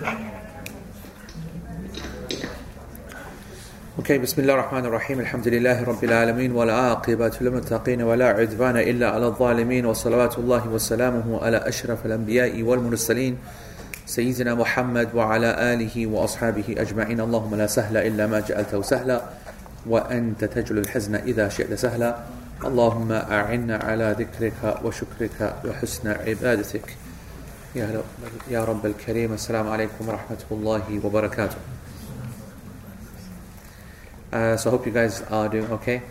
Okay, بسم الله الرحمن الرحيم الحمد لله رب العالمين والعاقبة للمتقين ولا عدوان إلا على الظالمين وصلوات الله وسلامه على أشرف الأنبياء والمرسلين سيدنا محمد وعلى آله وأصحابه أجمعين اللهم لا سهل إلا ما جعلته سهلا وأنت تجل الحزن إذا شئت سهلا اللهم أعنا على ذكرك وشكرك وحسن عبادتك يا رب الكريم السلام عليكم ورحمة الله وبركاته Uh, so I hope you guys are doing okay.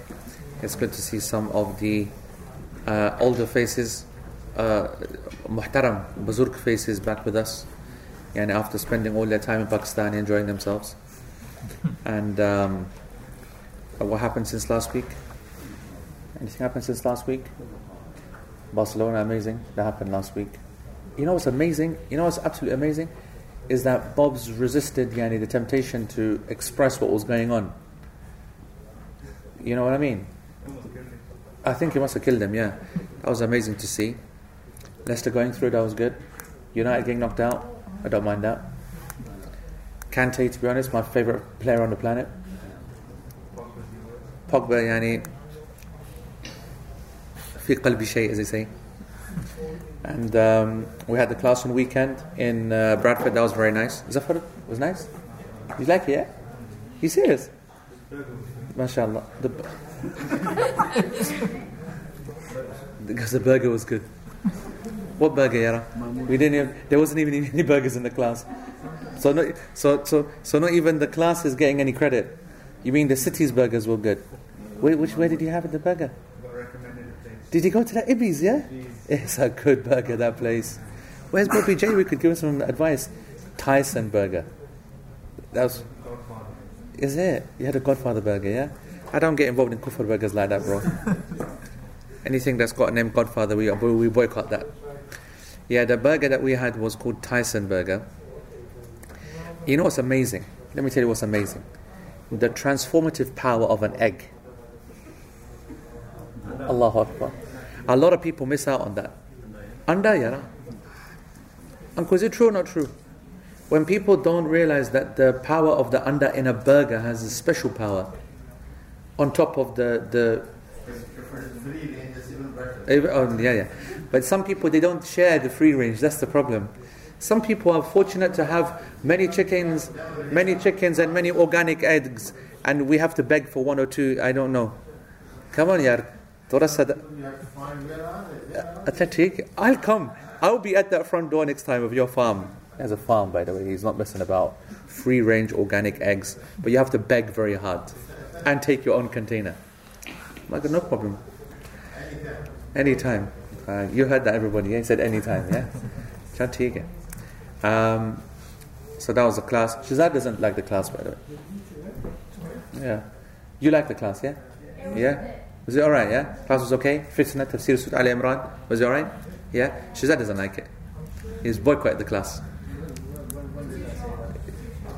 It's good to see some of the uh, older faces, uh, muhtaram, bazurk faces back with us. And after spending all their time in Pakistan enjoying themselves. and um, what happened since last week? Anything happened since last week? Barcelona, amazing. That happened last week. You know what's amazing? You know what's absolutely amazing? Is that Bob's resisted yani, the temptation to express what was going on. You know what I mean? I think he must have killed him, yeah. That was amazing to see. Leicester going through, that was good. United getting knocked out, I don't mind that. Kante, to be honest, my favourite player on the planet. Pogba, yani, fi qalbi shay, as they say. And um, we had the class on weekend in uh, Bradford, that was very nice. Zafar, it was nice? You like it, yeah? You serious? MashaAllah. The, because the burger was good. What burger, Yara? We didn't even, there wasn't even any burgers in the class. So, not, so, so, so not even the class is getting any credit. You mean the city's burgers were good? Where, which, where did you have the burger? Did you go to the Ibis, yeah? It's a good burger, that place. Where's Bobby J? We could give him some advice. Tyson burger. That was is it? You had a Godfather burger, yeah? I don't get involved in kufr burgers like that, bro. Anything that's got a name Godfather, we, we boycott that. Yeah, the burger that we had was called Tyson Burger. You know what's amazing? Let me tell you what's amazing. The transformative power of an egg. Allahu Akbar. A lot of people miss out on that. Anda, yara. Uncle, is it true or not true? When people don't realize that the power of the anda in a burger has a special power on top of the the oh, yeah yeah but some people they don't share the free range that's the problem some people are fortunate to have many chickens many chickens and many organic eggs and we have to beg for one or two i don't know come on yar I'll come I'll be at that front door next time of your farm has a farm, by the way. He's not messing about. Free range organic eggs. But you have to beg very hard. And take your own container. Like, no problem. Anytime. Uh, you heard that, everybody. He said anytime, yeah? Um, so that was the class. Shazad doesn't like the class, by the way. Yeah. You like the class, yeah? Yeah? Was it alright, yeah? Class was okay? Fitna, Tafsir, Surah Al Imran. Was it alright? Yeah? Shazad doesn't like it. He's boycotted the class.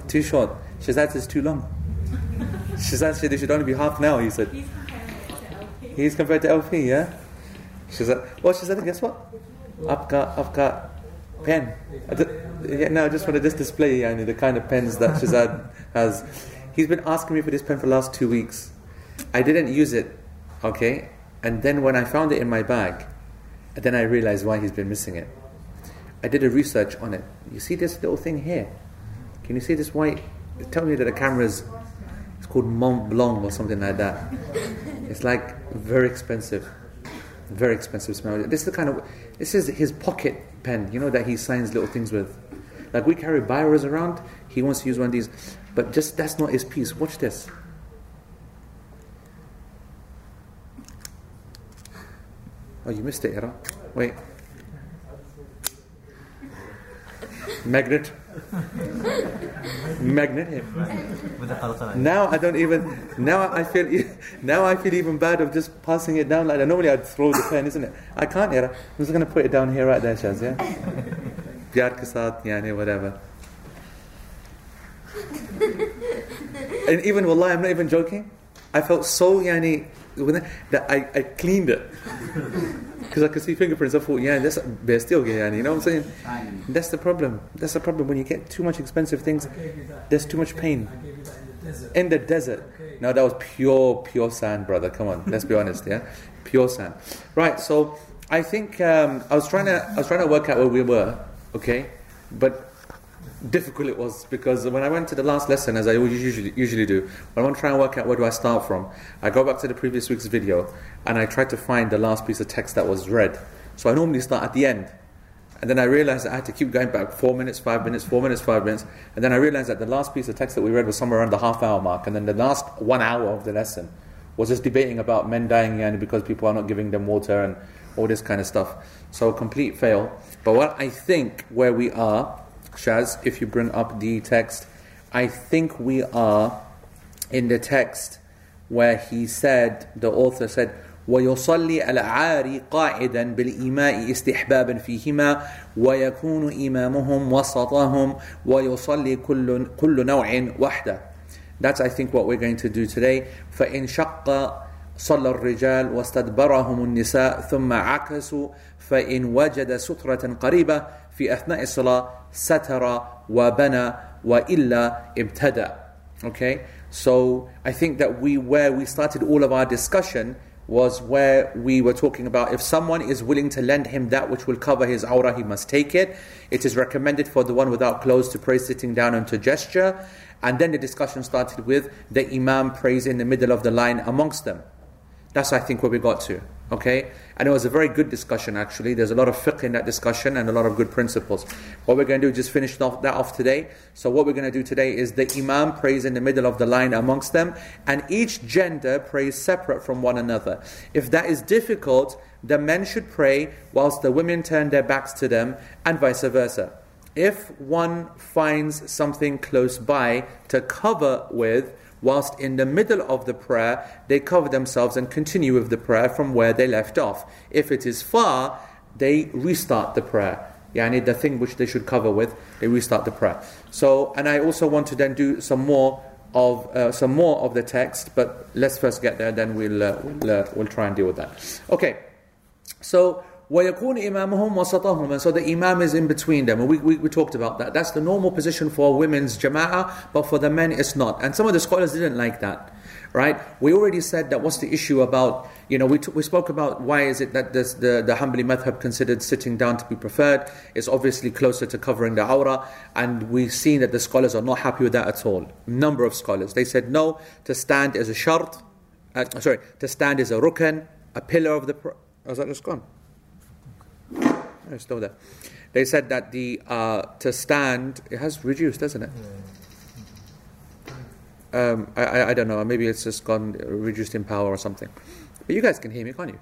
Too short. Shazad says it's too long. Shazad said it should only be half an hour, he said. He's compared to LP, yeah? Shazad, well, Shazad, guess what? I've got, I've got pen. I yeah, no, I just want to just display yani, the kind of pens that Shazad has. He's been asking me for this pen for the last two weeks. I didn't use it, okay? And then when I found it in my bag, then I realized why he's been missing it. I did a research on it. You see this little thing here? Can you see this white? Tell me that the camera's it's called Mont Blanc or something like that. It's like very expensive, very expensive smell. This is the kind of this is his pocket pen. You know that he signs little things with. Like we carry biros around. He wants to use one of these, but just that's not his piece. Watch this. Oh, you missed it, Ira. Wait. Magnet. Magnet. Now I don't even. Now I feel. Now I feel even bad of just passing it down like that. Normally I'd throw the pen, isn't it? I can't, Ira. I'm just gonna put it down here, right there, Shaz. Yeah. Pyar yani whatever. And even wallahi, I'm not even joking. I felt so yani that I, I cleaned it. Because I could see fingerprints. I thought, yeah, that's bestial, yani. You know what I'm saying? That's the problem. That's the problem. When you get too much expensive things, there's too much pain. In the desert. No, that was pure, pure sand, brother. Come on, let's be honest, yeah, pure sand. Right. So I think um, I was trying to, I was trying to work out where we were, okay, but difficult it was because when I went to the last lesson, as I usually usually do, when I want to try and work out where do I start from, I go back to the previous week's video and I try to find the last piece of text that was read. So I normally start at the end. And then I realized that I had to keep going back four minutes, five minutes, four minutes, five minutes. And then I realized that the last piece of text that we read was somewhere around the half hour mark. And then the last one hour of the lesson was just debating about men dying and because people are not giving them water and all this kind of stuff. So a complete fail. But what I think where we are Shaz, if you bring up the text, I think we are in the text where he said, the author said, ويصلي العاري قاعدا بالإيماء استحبابا فيهما ويكون إمامهم وسطهم ويصلي كل كل نوع وحده. That's I think what we're going to do today. فإن شق صلى الرجال واستدبرهم النساء ثم عكسوا فإن وجد سترة قريبة في أثناء الصلاة سترى وبنى وإلا ابتدأ Okay, so I think that we where we started all of our discussion was where we were talking about if someone is willing to lend him that which will cover his awrah, he must take it. It is recommended for the one without clothes to pray sitting down and to gesture. And then the discussion started with the Imam prays in the middle of the line amongst them. That's, I think, where we got to. Okay? And it was a very good discussion, actually. There's a lot of fiqh in that discussion and a lot of good principles. What we're going to do is just finish that off today. So, what we're going to do today is the Imam prays in the middle of the line amongst them, and each gender prays separate from one another. If that is difficult, the men should pray whilst the women turn their backs to them, and vice versa. If one finds something close by to cover with, whilst in the middle of the prayer, they cover themselves and continue with the prayer from where they left off. If it is far, they restart the prayer. Yani the thing which they should cover with, they restart the prayer. So, and I also want to then do some more of uh, some more of the text, but let's first get there, then we'll uh, we'll, uh, we'll try and deal with that. Okay, so وَيَكُونُ إِمَامُهُمْ وَسَطَهُمْ And so the imam is in between them. And we, we, we, talked about that. That's the normal position for women's jama'ah, but for the men it's not. And some of the scholars didn't like that. Right? We already said that what's the issue about, you know, we, t- we spoke about why is it that this, the, the Hanbali madhab considered sitting down to be preferred. It's obviously closer to covering the aura. And we've seen that the scholars are not happy with that at all. Number of scholars. They said no, to stand is a shart. Uh, sorry, to stand is a rukn, a pillar of the... Pr- oh, is that just gone? It's still there. They said that the uh, to stand it has reduced, doesn't it? Um, I, I, I don't know. Maybe it's just gone reduced in power or something. But you guys can hear me, can't you?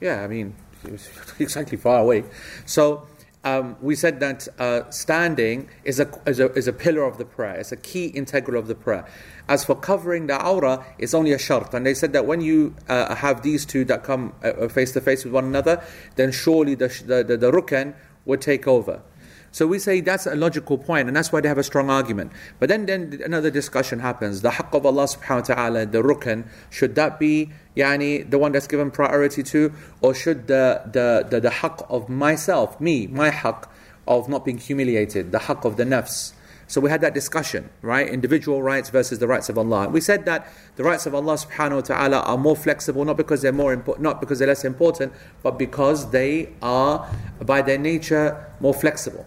Yeah, I mean, it's exactly far away. So um, we said that uh, standing is a, is, a, is a pillar of the prayer. It's a key integral of the prayer. As for covering the awrah, it's only a shart. And they said that when you uh, have these two that come uh, face to face with one another, then surely the, the, the, the rukn would take over. So we say that's a logical point, and that's why they have a strong argument. But then, then another discussion happens. The haqq of Allah subhanahu wa ta'ala, the rukn, should that be yani, the one that's given priority to, or should the, the, the, the haqq of myself, me, my haqq, of not being humiliated, the haqq of the nafs, so we had that discussion, right? Individual rights versus the rights of Allah. We said that the rights of Allah subhanahu wa ta'ala are more flexible, not because they're more important, not because they're less important, but because they are by their nature more flexible.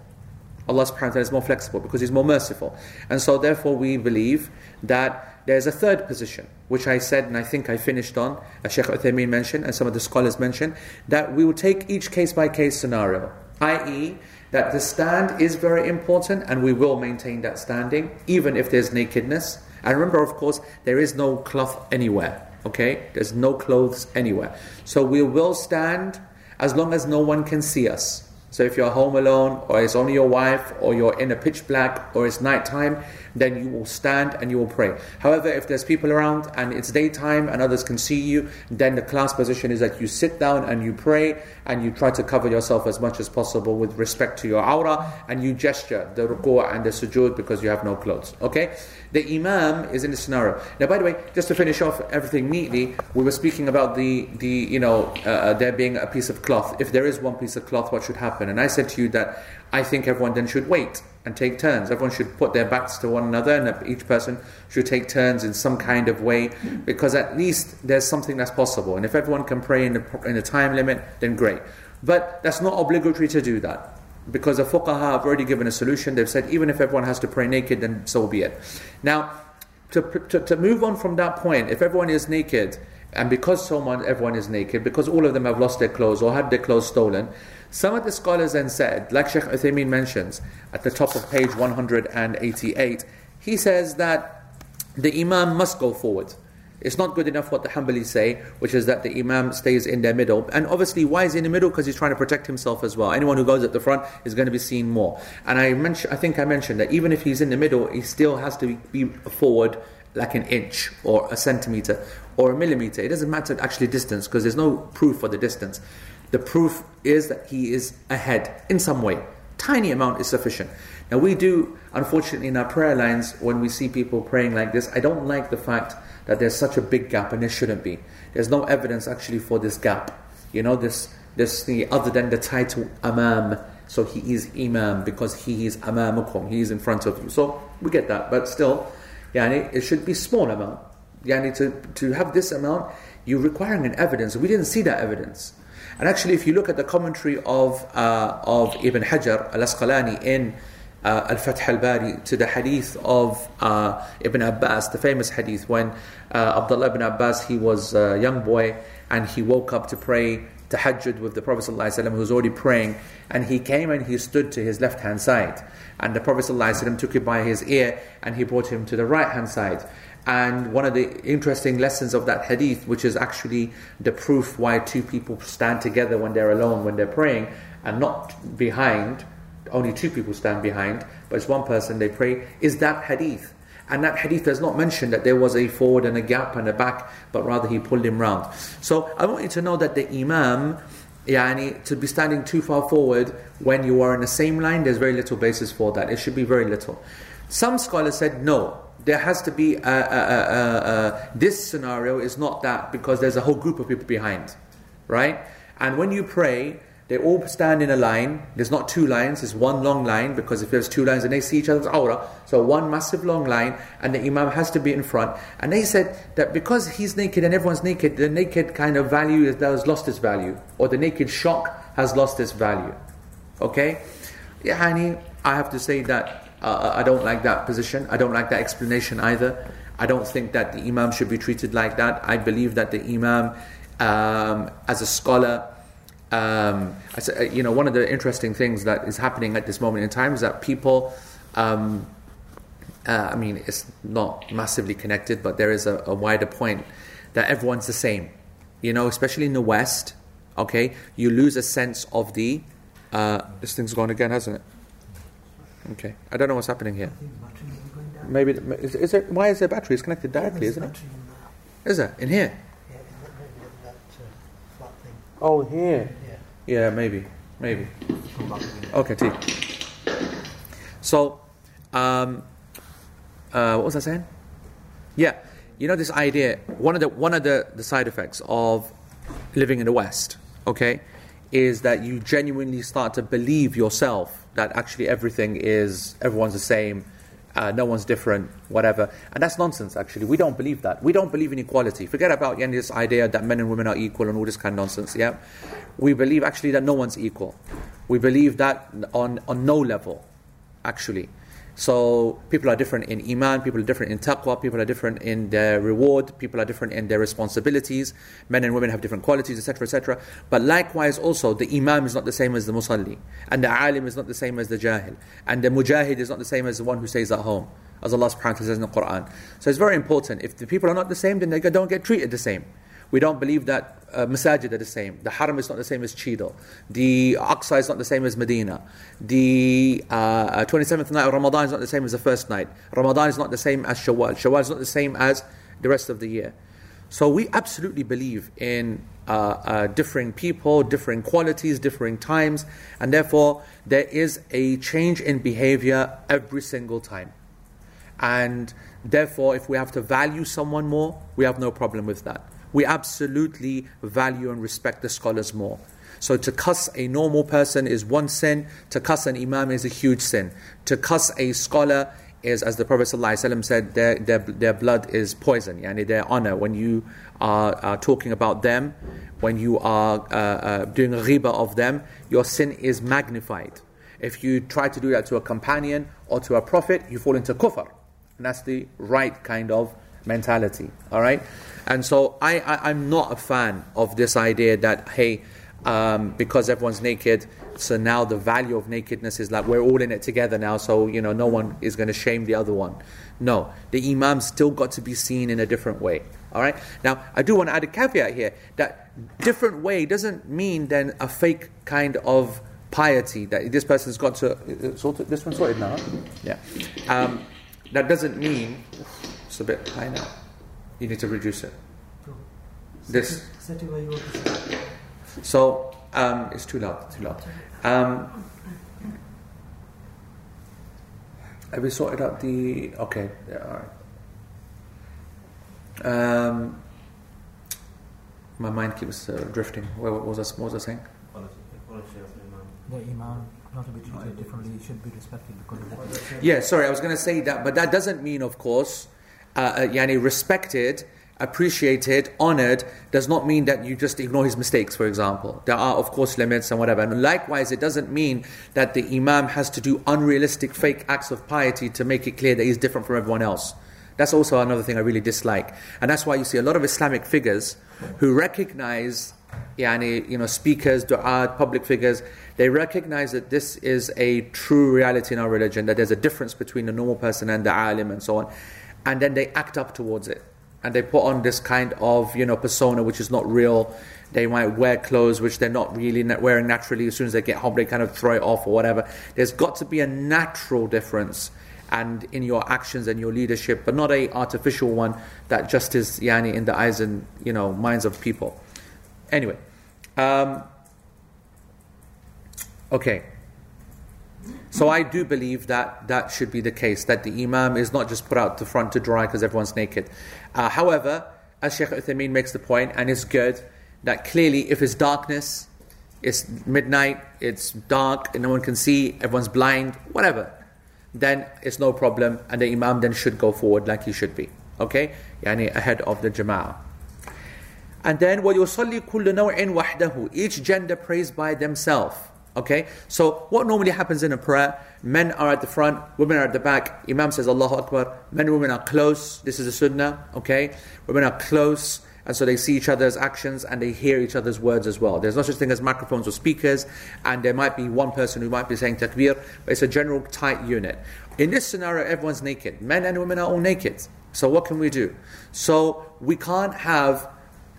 Allah subhanahu wa ta'ala is more flexible because He's more merciful. And so therefore we believe that there's a third position, which I said and I think I finished on, as Sheikh Uthaymeen mentioned and some of the scholars mentioned, that we will take each case by case scenario, i.e., that the stand is very important and we will maintain that standing even if there's nakedness. And remember, of course, there is no cloth anywhere. Okay? There's no clothes anywhere. So we will stand as long as no one can see us. So if you're home alone, or it's only your wife, or you're in a pitch black, or it's nighttime, then you will stand and you will pray. However, if there's people around and it's daytime and others can see you, then the class position is that you sit down and you pray and you try to cover yourself as much as possible with respect to your awrah and you gesture the ruku' and the sujood because you have no clothes. Okay? The imam is in the scenario. Now, by the way, just to finish off everything neatly, we were speaking about the, the you know, uh, uh there being a piece of cloth. If there is one piece of cloth, what should happen? And I said to you that I think everyone then should wait and take turns. Everyone should put their backs to one another, and each person should take turns in some kind of way, because at least there's something that's possible. And if everyone can pray in a, in a time limit, then great. But that's not obligatory to do that. Because the fuqaha have already given a solution. They've said even if everyone has to pray naked, then so be it. Now, to, to, to move on from that point, if everyone is naked, and because someone, everyone is naked, because all of them have lost their clothes or had their clothes stolen, some of the scholars then said, like Sheikh Uthaymeen mentions at the top of page 188, he says that the Imam must go forward. It's not good enough what the Hanbalis say, which is that the Imam stays in their middle. And obviously, why is he in the middle? Because he's trying to protect himself as well. Anyone who goes at the front is going to be seen more. And I mentioned, I think I mentioned that even if he's in the middle, he still has to be forward like an inch or a centimeter or a millimeter. It doesn't matter actually distance because there's no proof for the distance. The proof is that he is ahead in some way. Tiny amount is sufficient. Now we do, unfortunately, in our prayer lines, when we see people praying like this, I don't like the fact that there's such a big gap and there shouldn't be. There's no evidence actually for this gap. You know, this this thing other than the title Imam. So he is Imam because he is Amamukum, he is in front of you. So we get that, but still, yani, it should be small amount. Yani to, to have this amount, you're requiring an evidence. We didn't see that evidence. And actually, if you look at the commentary of, uh, of Ibn Hajar al Asqalani in uh, Al Fath al Bari to the hadith of uh, Ibn Abbas, the famous hadith when uh, Abdullah ibn Abbas, he was a young boy and he woke up to pray tahajjud with the Prophet ﷺ who was already praying and he came and he stood to his left hand side. And the Prophet ﷺ took him by his ear and he brought him to the right hand side and one of the interesting lessons of that hadith, which is actually the proof why two people stand together when they're alone, when they're praying, and not behind, only two people stand behind, but it's one person they pray, is that hadith. And that hadith does not mention that there was a forward and a gap and a back, but rather he pulled him round. So I want you to know that the Imam, yani, to be standing too far forward when you are in the same line, there's very little basis for that. It should be very little. Some scholars said no, there has to be a, a, a, this scenario is not that because there's a whole group of people behind, right? And when you pray, they all stand in a line. There's not two lines, it's one long line because if there's two lines and they see each other's awrah, so one massive long line, and the Imam has to be in front. And they said that because he's naked and everyone's naked, the naked kind of value has lost its value, or the naked shock has lost its value. Okay? Yeah, honey, I have to say that uh, I don't like that position. I don't like that explanation either. I don't think that the Imam should be treated like that. I believe that the Imam, um, as a scholar, um, uh, you know, one of the interesting things that is happening at this moment in time is that people, um, uh, I mean, it's not massively connected, but there is a, a wider point that everyone's the same. You know, especially in the West, okay, you lose a sense of the. Uh, this thing's gone again, hasn't it? Okay, I don't know what's happening here. Maybe is, is it? Why is there battery? It's connected directly, isn't it? Is it in here? Oh, here. Yeah, maybe, maybe. Okay, T. So, um, uh, what was I saying? Yeah, you know this idea. One of the one of the, the side effects of living in the West, okay, is that you genuinely start to believe yourself that actually everything is, everyone's the same, uh, no one's different, whatever. And that's nonsense, actually. We don't believe that. We don't believe in equality. Forget about yeah, this idea that men and women are equal and all this kind of nonsense, yeah? We believe actually that no one's equal. We believe that on, on no level, actually. So people are different in iman, people are different in taqwa, people are different in their reward, people are different in their responsibilities. Men and women have different qualities, etc., etc. But likewise, also the imam is not the same as the musalli, and the alim is not the same as the jahil, and the mujahid is not the same as the one who stays at home, as Allah Subhanahu wa Taala says in the Quran. So it's very important. If the people are not the same, then they don't get treated the same. We don't believe that uh, masajid are the same. The haram is not the same as Cheadle. The Aqsa is not the same as Medina. The uh, 27th night of Ramadan is not the same as the first night. Ramadan is not the same as Shawwal. Shawwal is not the same as the rest of the year. So we absolutely believe in uh, uh, differing people, differing qualities, differing times, and therefore there is a change in behavior every single time. And therefore, if we have to value someone more, we have no problem with that. We absolutely value and respect the scholars more. So to cuss a normal person is one sin, to cuss an imam is a huge sin. To cuss a scholar is, as the Prophet ﷺ said, their, their, their blood is poison, yani their honor. When you are, are talking about them, when you are uh, uh, doing a ghiba of them, your sin is magnified. If you try to do that to a companion or to a prophet, you fall into kufr. And that's the right kind of mentality. All right? And so I, I, am not a fan of this idea that, hey, um, because everyone's naked, so now the value of nakedness is like we're all in it together now, so you know no one is going to shame the other one. No, the imam still got to be seen in a different way. All right. Now I do want to add a caveat here that different way doesn't mean then a fake kind of piety that this person's got to uh, sorted. This one's sorted now. Yeah. Um, that doesn't mean it's a bit high now. You need to reduce it. This. So um, it's too loud. Too loud. Um, have we sorted out the? Okay. Yeah. All right. Um, my mind keeps uh, drifting. What, what, was I, what was I saying? The imam not to be treated differently should be respected because of Yeah, sorry, I was going to say that, but that doesn't mean, of course, uh, uh, yani respected appreciated, honored, does not mean that you just ignore his mistakes, for example. There are, of course, limits and whatever. And likewise, it doesn't mean that the Imam has to do unrealistic, fake acts of piety to make it clear that he's different from everyone else. That's also another thing I really dislike. And that's why you see a lot of Islamic figures who recognize yani, you know, speakers, du'at, public figures, they recognize that this is a true reality in our religion, that there's a difference between the normal person and the alim and so on. And then they act up towards it and they put on this kind of you know persona which is not real. They might wear clothes which they're not really wearing naturally. As soon as they get home, they kind of throw it off or whatever. There's got to be a natural difference and in your actions and your leadership, but not a artificial one that just is yani in the eyes and you know minds of people. Anyway, um, okay. So I do believe that that should be the case, that the imam is not just put out the front to dry because everyone's naked. Uh, however, as Sheikh Uthaymeen makes the point, and it's good, that clearly if it's darkness, it's midnight, it's dark, and no one can see, everyone's blind, whatever, then it's no problem, and the imam then should go forward like he should be. Okay? Yani ahead of the jama'ah. And then, وَيُصَلِّي كُلُّ نَوْعٍ وَحْدَهُ Each gender prays by themselves. Okay, so what normally happens in a prayer? Men are at the front, women are at the back. Imam says Allahu Akbar. Men and women are close. This is a sunnah. Okay, women are close, and so they see each other's actions and they hear each other's words as well. There's no such thing as microphones or speakers, and there might be one person who might be saying takbir, but it's a general tight unit. In this scenario, everyone's naked. Men and women are all naked. So what can we do? So we can't have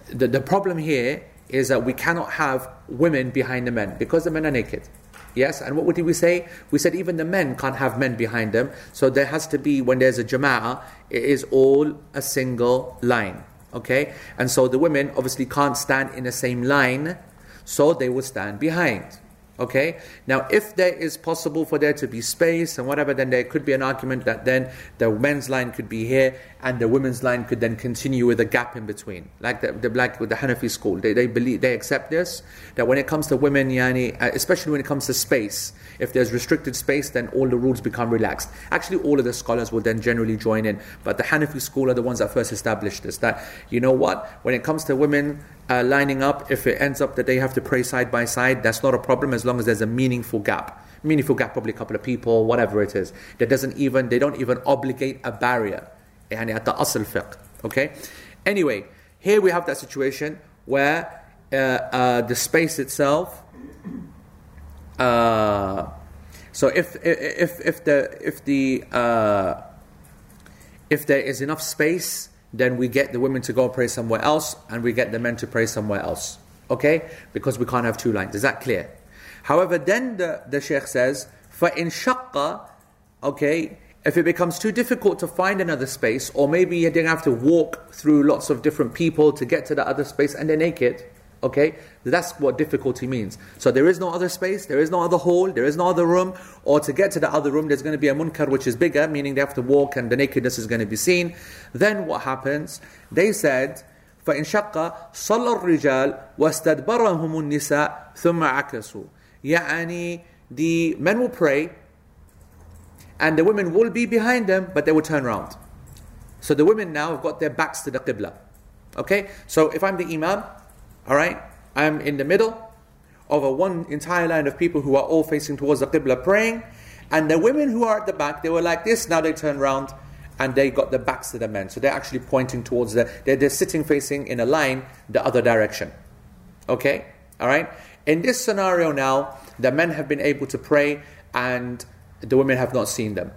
the, the problem here is that we cannot have women behind the men because the men are naked. Yes, and what did we say? We said even the men can't have men behind them. So there has to be, when there's a jama'ah, it is all a single line. Okay? And so the women obviously can't stand in the same line, so they will stand behind. Okay? Now, if there is possible for there to be space and whatever, then there could be an argument that then the men's line could be here and the women's line could then continue with a gap in between. Like the, the with the Hanafi school. They, they believe, they accept this, that when it comes to women, yani, uh, especially when it comes to space, if there's restricted space, then all the rules become relaxed. Actually, all of the scholars will then generally join in. But the Hanafi school are the ones that first established this, that, you know what, when it comes to women, uh, lining up, if it ends up that they have to pray side by side, that's not a problem as long as there's a meaningful gap. Meaningful gap, probably a couple of people, whatever it is. That doesn't even, they don't even obligate a barrier. يعني at the asl fiqh. Okay? Anyway, here we have that situation where uh, uh, the space itself. uh, so if if if the if the uh, if there is enough space, then we get the women to go pray somewhere else, and we get the men to pray somewhere else. Okay, because we can't have two lines. Is that clear? However, then the the sheikh says, for in shaqqa, okay, if it becomes too difficult to find another space, or maybe you're going to have to walk through lots of different people to get to the other space and they're naked, okay, that's what difficulty means. So there is no other space, there is no other hall, there is no other room, or to get to the other room, there's going to be a munkar which is bigger, meaning they have to walk and the nakedness is going to be seen. Then what happens? They said, فإن شق صلى الرجال واستدبرهم النساء ثم عكسوا يعني the men will pray and the women will be behind them but they will turn around so the women now have got their backs to the qibla okay so if I'm the imam all right I'm in the middle of a one entire line of people who are all facing towards the qibla praying and the women who are at the back they were like this now they turn around and they got their backs to the men so they're actually pointing towards the they're, they're sitting facing in a line the other direction okay all right in this scenario now the men have been able to pray and the women have not seen them.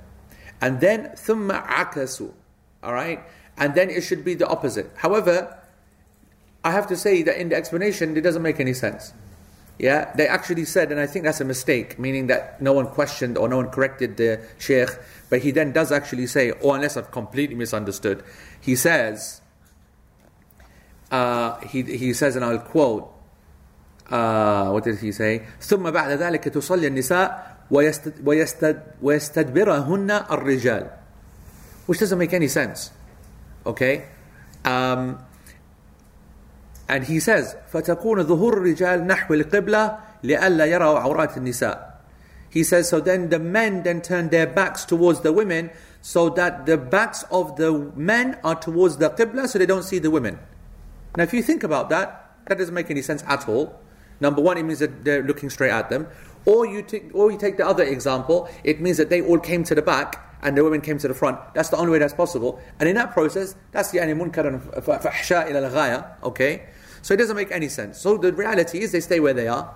And then ثُمَّ عَكَسُوا Alright? And then it should be the opposite. However, I have to say that in the explanation, it doesn't make any sense. Yeah, they actually said, and I think that's a mistake, meaning that no one questioned or no one corrected the sheikh, but he then does actually say, or unless I've completely misunderstood, he says, uh, he, he says, and I'll quote, uh, what did he say? ثم بعد ذلك تصلي النساء ويستد ويستدبرهن الرجال which doesn't make any sense okay um, and he says فتكون ظهور الرجال نحو القبلة لئلا يروا عورات النساء he says so then the men then turn their backs towards the women so that the backs of the men are towards the qibla so they don't see the women now if you think about that that doesn't make any sense at all Number one, it means that they're looking straight at them. Or you take, or you take the other example, it means that they all came to the back and the women came to the front. That's the only way that's possible. And in that process, that's the munkar and fahsha ila al okay? So it doesn't make any sense. So the reality is they stay where they are,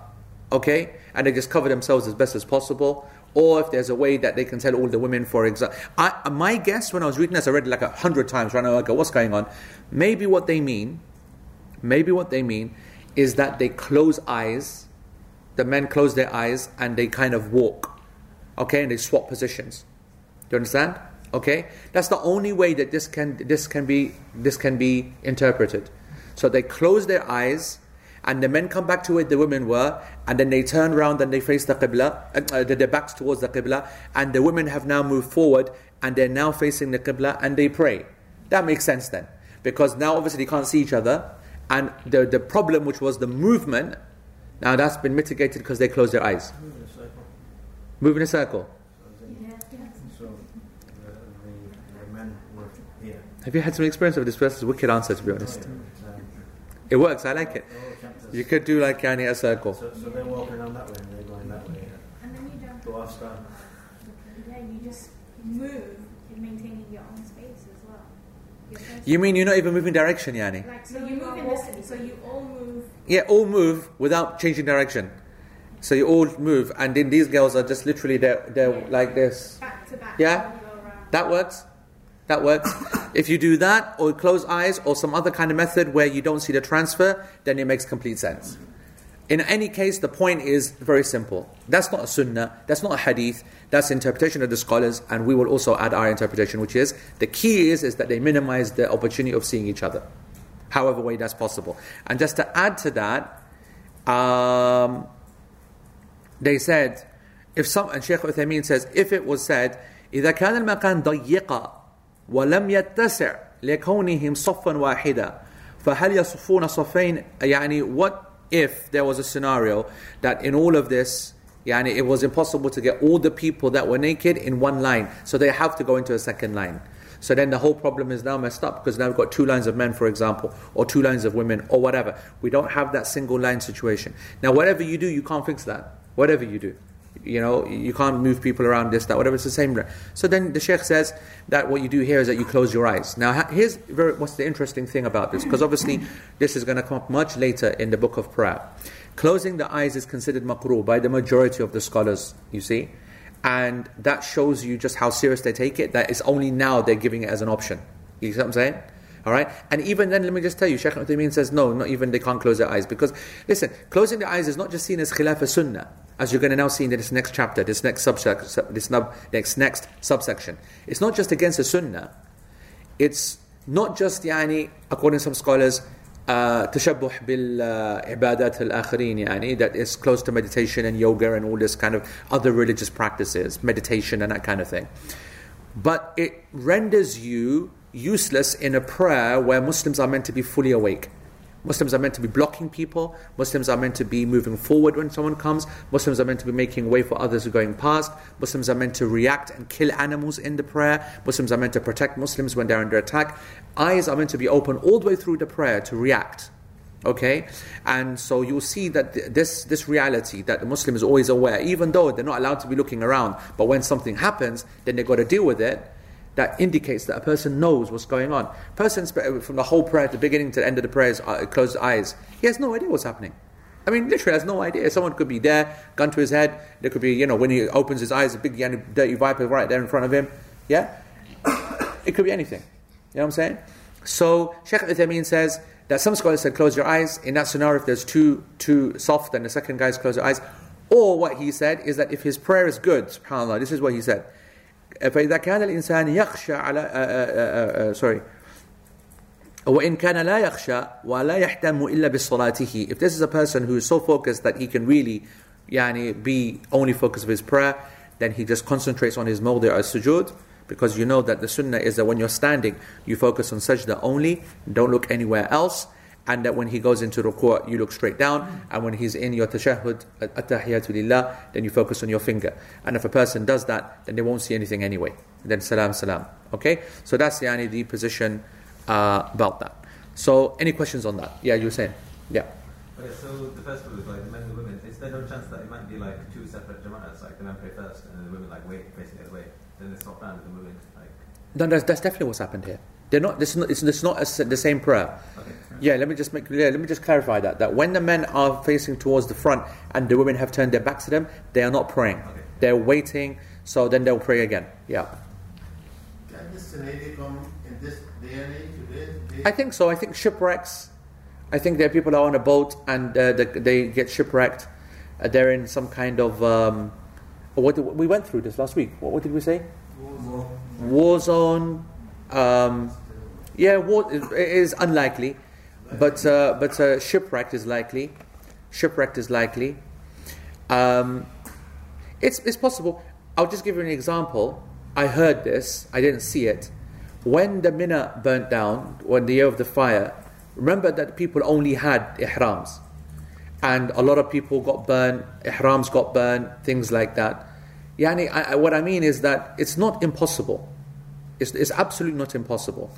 okay? And they just cover themselves as best as possible. Or if there's a way that they can tell all the women, for example. my guess when I was reading this, I read it like a hundred times, to work what's going on. Maybe what they mean, maybe what they mean is that they close eyes, the men close their eyes and they kind of walk, okay, and they swap positions. Do you understand? Okay, that's the only way that this can this can be this can be interpreted. So they close their eyes, and the men come back to where the women were, and then they turn around and they face the qibla, uh, their backs towards the qibla, and the women have now moved forward and they're now facing the qibla and they pray. That makes sense then, because now obviously they can't see each other, and the, the problem, which was the movement, now that's been mitigated because they closed their eyes. Move in a circle. Move in a circle. Have you had some experience of this person's wicked answer, to be honest? It works, I like it. You could do like kind of a circle. So, so they're walking around that way and they're going that way. And then you don't. Go off Yeah, you just move in maintaining your own space as well. You mean you're not even moving direction, Yani? Like, so you move in this, so you all move. Yeah, all move without changing direction. So you all move, and then these girls are just literally they're, they're Yeah. like this. Back to back. Yeah? all go around. That works. That works. if you do that, or close eyes, or some other kind of method where you don't see the transfer, then it makes complete sense. In any case, the point is very simple. That's not a sunnah, that's not a hadith, that's interpretation of the scholars, and we will also add our interpretation, which is the key is, is that they minimize the opportunity of seeing each other, however way that's possible. And just to add to that, um, they said, if some, and Sheikh Uthaymeen says, if it was said, إذا كان المكان ضيقا ولم يتسع لكونهم صفا واحدا فهل يصفون صفين يعني what if there was a scenario that in all of this yani it was impossible to get all the people that were naked in one line so they have to go into a second line so then the whole problem is now messed up because now we've got two lines of men for example or two lines of women or whatever we don't have that single line situation now whatever you do you can't fix that whatever you do you know, you can't move people around this, that, whatever. It's the same. So then the Sheikh says that what you do here is that you close your eyes. Now, here's very, what's the interesting thing about this, because obviously this is going to come up much later in the book of prayer. Closing the eyes is considered makruh by the majority of the scholars, you see. And that shows you just how serious they take it, that it's only now they're giving it as an option. You see what I'm saying? All right, and even then, let me just tell you, Shaykh Uthaymeen says no, not even they can't close their eyes because listen, closing their eyes is not just seen as khilaf sunnah, as you're going to now see in this next chapter, this next subsection, this next next subsection. It's not just against the sunnah. It's not just yani, according to some scholars, تشبه بالعبادات الآخرين يعني that is close to meditation and yoga and all this kind of other religious practices, meditation and that kind of thing. But it renders you useless in a prayer where Muslims are meant to be fully awake. Muslims are meant to be blocking people. Muslims are meant to be moving forward when someone comes. Muslims are meant to be making way for others who are going past. Muslims are meant to react and kill animals in the prayer. Muslims are meant to protect Muslims when they're under attack. Eyes are meant to be open all the way through the prayer to react. Okay? And so you'll see that this, this reality that the Muslim is always aware, even though they're not allowed to be looking around, but when something happens, then they've got to deal with it that indicates that a person knows what's going on. Person from the whole prayer, the beginning to the end of the prayers, uh, closed eyes. He has no idea what's happening. I mean, literally has no idea. Someone could be there, gun to his head. There could be, you know, when he opens his eyes, a big dirty viper right there in front of him. Yeah? it could be anything. You know what I'm saying? So, Sheikh Uthaymeen says that some scholars said close your eyes. In that scenario, if there's too, too soft, then the second guy's close your eyes. Or what he said is that if his prayer is good, subhanAllah, this is what he said. فإذا كان الإنسان يخشى على sorry وإن كان لا يخشى ولا يهتم إلا بصلاته if this is a person who is so focused that he can really يعني be only focused of his prayer then he just concentrates on his mawdi' as-sujud because you know that the sunnah is that when you're standing you focus on sajda only don't look anywhere else and that when he goes into ruku' you look straight down and when he's in your tashahhud at-tahiyatu lillah then you focus on your finger and if a person does that then they won't see anything anyway then salam salam okay so that's yani the position uh, about that so any questions on that yeah you were saying yeah Okay, so the first one is like the men and the women. Is there no chance that it might be like two separate jama'ats, like the men pray first and the women like wait facing the other way, then they stop down and the women like? No, that's, that's definitely what's happened here. They're not. It's not. It's, it's not a, the same prayer. Okay. Yeah. Let me just make. Yeah, let me just clarify that. That when the men are facing towards the front and the women have turned their backs to them, they are not praying. Okay. They're waiting. So then they'll pray again. Yeah. Can this scenario come in this day and age today? I think so. I think shipwrecks. I think there are people are on a boat and uh, they, they, get shipwrecked. Uh, they're in some kind of. Um, what did, we went through this last week. What, what did we say? War zone. War zone um, yeah, war is unlikely, but uh, but uh, shipwreck is likely. Shipwrecked is likely. Um, it's it's possible. I'll just give you an example. I heard this. I didn't see it. When the Mina burnt down, when the year of the fire, remember that people only had ihrams, and a lot of people got burned. Ihrams got burned. Things like that. Yani, I, what I mean is that it's not impossible it's, it's absolutely not impossible.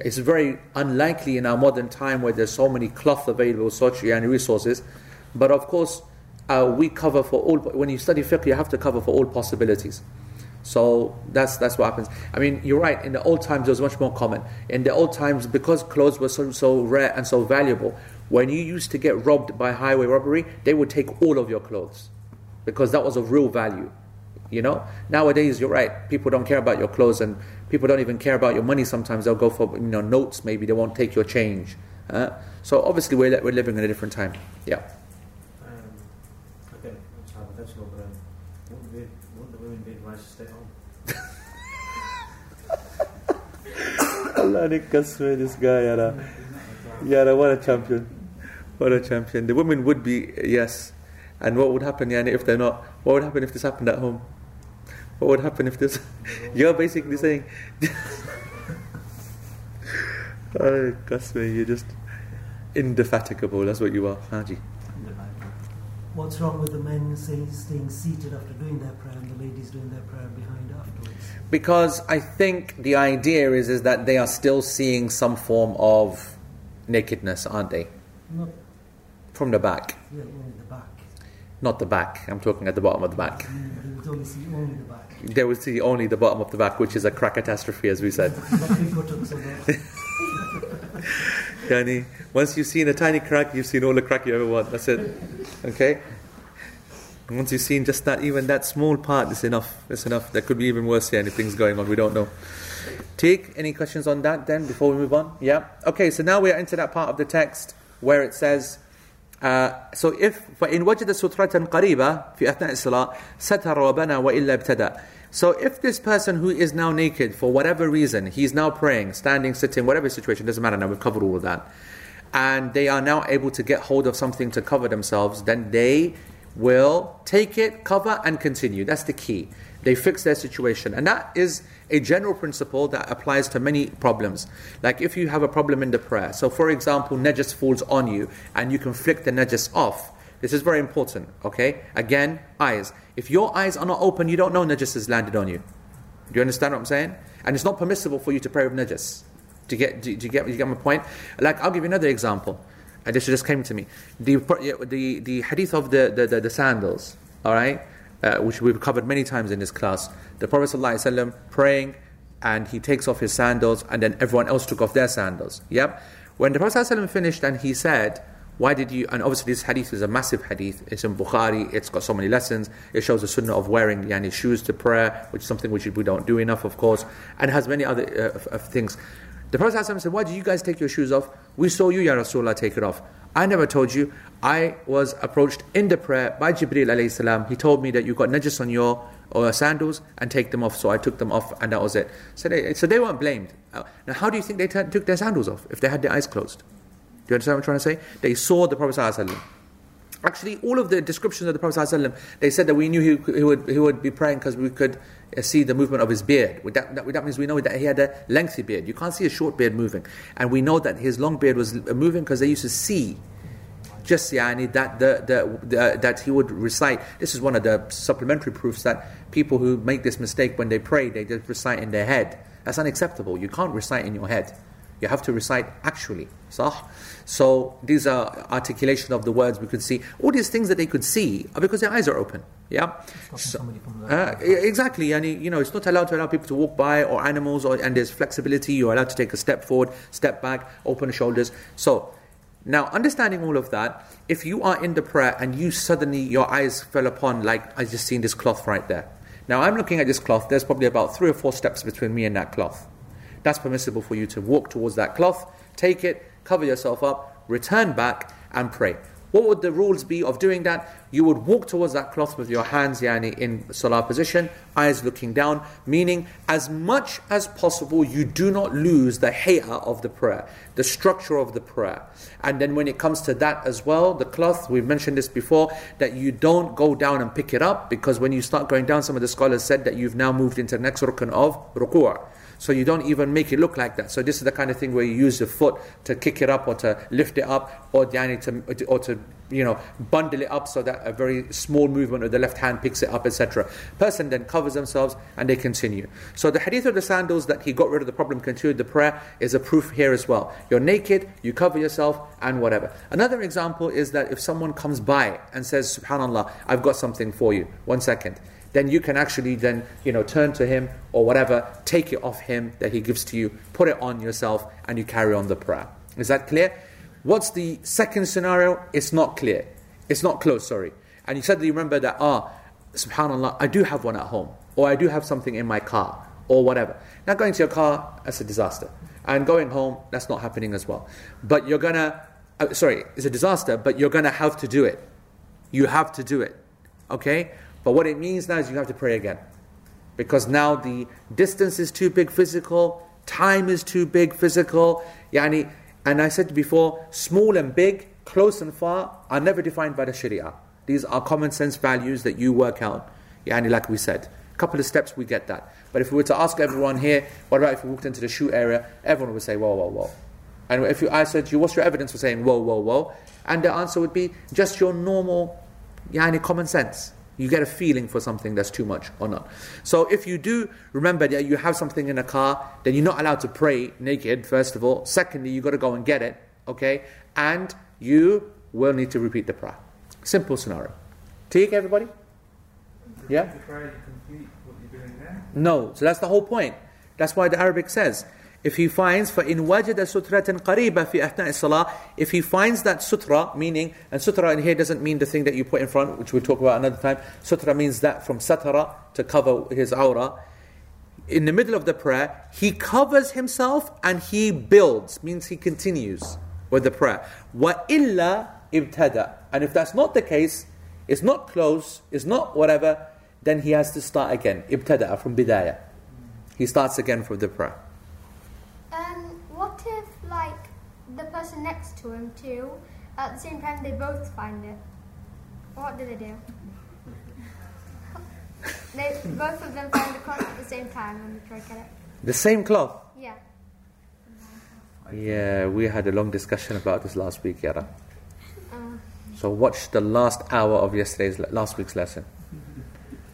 It's very unlikely in our modern time where there's so many cloth available, such and resources. But of course, uh, we cover for all. When you study fiqh, you have to cover for all possibilities. So that's that's what happens. I mean, you're right. In the old times, it was much more common. In the old times, because clothes were so so rare and so valuable, when you used to get robbed by highway robbery, they would take all of your clothes because that was of real value. You know, nowadays you're right. People don't care about your clothes, and people don't even care about your money. Sometimes they'll go for you know notes. Maybe they won't take your change. Uh, so obviously we're we're living in a different time. Yeah. Um, okay, it's hypothetical, but um, wouldn't, be, wouldn't the women be advised to stay home? Allah this guy, yara. Yara, what a champion. What a champion. The women would be, yes. And what would happen, yani, if they're not? What would happen if this happened at home? What would happen if this? You're basically saying, oh, Kasme, you're just indefatigable. That's what you are, Haji. What's wrong with the men saying, staying seated after doing their prayer and the ladies doing their prayer behind afterwards? Because I think the idea is, is that they are still seeing some form of nakedness, aren't they? Not From the back. Yeah, only the back. Not the back. I'm talking at the bottom of the back. Mm, only see only the back. They would see only the bottom of the back, which is a crack catastrophe, as we said. Yani, once you've seen a tiny crack, you've seen all the crack you ever want. That's it. Okay? Once you've seen just that, even that small part is enough. It's enough. There could be even worse here, anything's going on, we don't know. Take any questions on that then before we move on? Yeah? Okay, so now we are into that part of the text where it says, uh, so if فإن وجد سترة قريبة في أثناء الصلاة ستر وبنى وإلا ابتدأ So if this person who is now naked for whatever reason, he's now praying, standing, sitting, whatever situation, doesn't matter now, we've covered all of that. And they are now able to get hold of something to cover themselves, then they will take it, cover, and continue. That's the key. They fix their situation. And that is a general principle that applies to many problems. Like if you have a problem in the prayer. So, for example, najas falls on you and you can flick the najas off. This is very important, okay? Again, eyes. If your eyes are not open, you don't know najas has landed on you. Do you understand what I'm saying? And it's not permissible for you to pray with najas. Do you get, do you get, do you get my point? Like, I'll give you another example. And this just came to me. The, the, the hadith of the, the, the, the sandals, all right? uh, which we've covered many times in this class The Prophet ﷺ praying and he takes off his sandals and then everyone else took off their sandals. Yep. When the Prophet ﷺ finished and he said, why did you, and obviously this hadith is a massive hadith, it's in Bukhari, it's got so many lessons, it shows the sunnah of wearing yani, shoes to prayer, which is something which we don't do enough of course, and has many other uh, things. The Prophet ﷺ said, why did you guys take your shoes off? We saw you, Ya Rasulullah, take it off. I never told you. I was approached in the prayer by Jibreel alayhi salam. He told me that you got najis on your or sandals and take them off. So I took them off and that was it. So they, so they weren't blamed. Uh, now, how do you think they t- took their sandals off if they had their eyes closed? Do you understand what I'm trying to say? They saw the Prophet. Actually, all of the descriptions of the Prophet they said that we knew he, he, would, he would be praying because we could uh, see the movement of his beard. That, that, that, means we know that he had a lengthy beard. You can't see a short beard moving. And we know that his long beard was moving because they used to see just yani, that, the, the, the, uh, that he would recite. This is one of the supplementary proofs that people who make this mistake when they pray, they just recite in their head. That's unacceptable. You can't recite in your head. You have to recite actually. Sah? So these are articulation of the words we could see. All these things that they could see are because their eyes are open. Yeah, so, uh, exactly. And you know, it's not allowed to allow people to walk by or animals, or, and there's flexibility. You're allowed to take a step forward, step back, open shoulders. So now, understanding all of that, if you are in the prayer and you suddenly your eyes fell upon, like I just seen this cloth right there. Now I'm looking at this cloth. There's probably about three or four steps between me and that cloth. That's permissible for you to walk towards that cloth, take it, cover yourself up, return back, and pray. What would the rules be of doing that? You would walk towards that cloth with your hands yani, in salah position, eyes looking down, meaning as much as possible you do not lose the hay'ah of the prayer, the structure of the prayer. And then when it comes to that as well, the cloth, we've mentioned this before, that you don't go down and pick it up because when you start going down, some of the scholars said that you've now moved into the next rukun of ruku'. So you don't even make it look like that. So this is the kind of thing where you use the foot to kick it up or to lift it up or to, or to you know bundle it up so that a very small movement of the left hand picks it up, etc. Person then covers themselves and they continue. So the hadith of the sandals that he got rid of the problem, continued the prayer, is a proof here as well. You're naked, you cover yourself, and whatever. Another example is that if someone comes by and says, Subhanallah, I've got something for you. One second then you can actually then you know turn to him or whatever, take it off him that he gives to you, put it on yourself, and you carry on the prayer. Is that clear? What's the second scenario? It's not clear. It's not close, sorry. And you suddenly remember that, ah, subhanAllah, I do have one at home, or I do have something in my car, or whatever. Now going to your car, that's a disaster. And going home, that's not happening as well. But you're gonna, uh, sorry, it's a disaster, but you're gonna have to do it. You have to do it. Okay? But what it means now is you have to pray again. Because now the distance is too big physical, time is too big physical. Yani, and I said before, small and big, close and far are never defined by the Sharia. These are common sense values that you work out. Yani, like we said. A couple of steps, we get that. But if we were to ask everyone here, what about if we walked into the shoe area, everyone would say, whoa, whoa, whoa. And if you, I said you, what's your evidence for saying whoa, whoa, whoa? And the answer would be just your normal, yani, common sense. You get a feeling for something that's too much or not. So if you do remember that you have something in a car, then you're not allowed to pray naked, first of all. Secondly, you've got to go and get it, okay? And you will need to repeat the prayer. Simple scenario. Take everybody? Yeah? To try to complete what you're doing there? No. So that's the whole point. That's why the Arabic says, if he finds فَإِنْ وَجَدَ سُتْرَةً قَرِيبًا فِي أَثْنَاءِ salah. If he finds that sutra, meaning, and sutra in here doesn't mean the thing that you put in front, which we'll talk about another time. Sutra means that from satara, to cover his awrah. In the middle of the prayer, he covers himself and he builds, means he continues with the prayer. Wa illa ibtada. And if that's not the case, it's not close, it's not whatever, then he has to start again. Ibtada from bidayah. He starts again from the prayer. The person next to him, too, at the same time they both find it? What do they do? they both of them find the cloth at the same time and they try to get it. the same cloth Yeah. Yeah, we had a long discussion about this last week, Yara. Uh, So watch the last hour of yesterday's last week's lesson,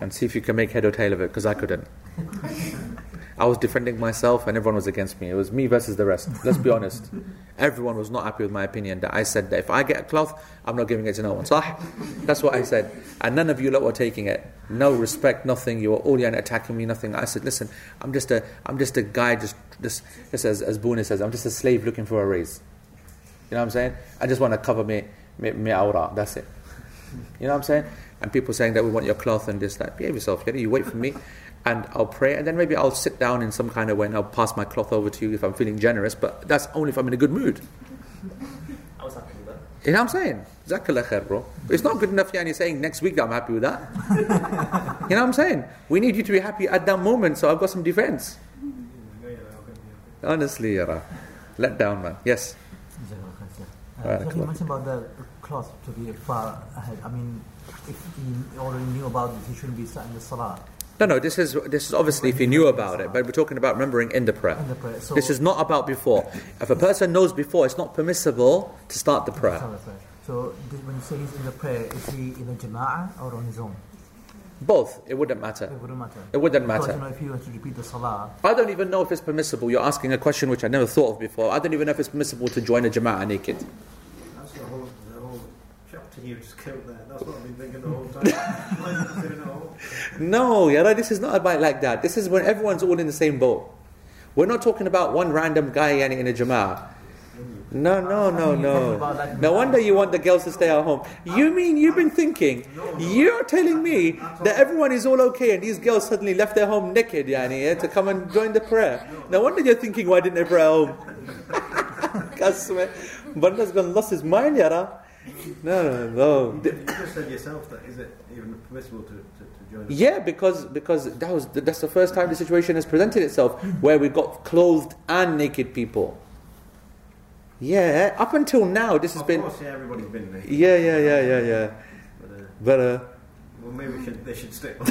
and see if you can make head or tail of it, because I couldn't. I was defending myself, and everyone was against me. It was me versus the rest. Let's be honest. Everyone was not happy with my opinion. That I said that if I get a cloth, I'm not giving it to no one. Sah? That's what I said, and none of you lot were taking it. No respect, nothing. You were all yani, attacking me, nothing. I said, listen, I'm just a, I'm just a guy, just, just, just as as Boone says, I'm just a slave looking for a raise. You know what I'm saying? I just want to cover me, me, me awrah. That's it. You know what I'm saying? And people saying that we want your cloth and this, that. Behave yourself. You, know, you wait for me, and I'll pray, and then maybe I'll sit down in some kind of way and I'll pass my cloth over to you if I'm feeling generous. But that's only if I'm in a good mood. I was happy with that. You know what I'm saying? Jazakallah khair, bro. It's not good enough yani saying next week that I'm happy with that. you know what I'm saying? We need you to be happy at that moment, so I've got some defense. Yeah, yeah, I'll get you. Honestly, Yara. Let down, man. Yes. Uh, Right, so cool. you mentioned about the cloth to be far ahead. I mean, if he already knew about it, he shouldn't be starting the salah No, no, this is this is obviously if you knew about it, but we're talking about remembering in the prayer. in the prayer. So This is not about before. If a person knows before, it's not permissible to start the prayer. So when you say he's in the prayer, is he in a jama'ah or on his own? Both, it wouldn't matter. It wouldn't matter. It wouldn't Because, matter. you know, if he were to repeat the salah, I don't even know if it's permissible. You're asking a question which I never thought of before. I don't even know if it's permissible to join a jama'ah naked. That's the whole, the whole chapter you just killed there. That's what I've been thinking the whole time. Why is it saying no? Yara, this is not a bite like that. This is when everyone's all in the same boat. We're not talking about one random guy yani, in a jama'ah. No, no, no, no. No wonder you want the girls to stay at home. You mean you've been thinking, you're telling me that everyone is all okay and these girls suddenly left their home naked, yani, yeah, to come and join the prayer. No wonder you're thinking, why didn't they pray at home? Banda's gone lost his mind, Yara. No, no, no. You just said yourself that is it even permissible to, to, to join? the- Yeah, because because that was that's the first time the situation has presented itself where we got clothed and naked people. Yeah, up until now this has Of been. course, yeah, everybody's been there. Yeah, yeah, yeah, yeah, yeah. But, uh, But uh, well, maybe we should, they should stay.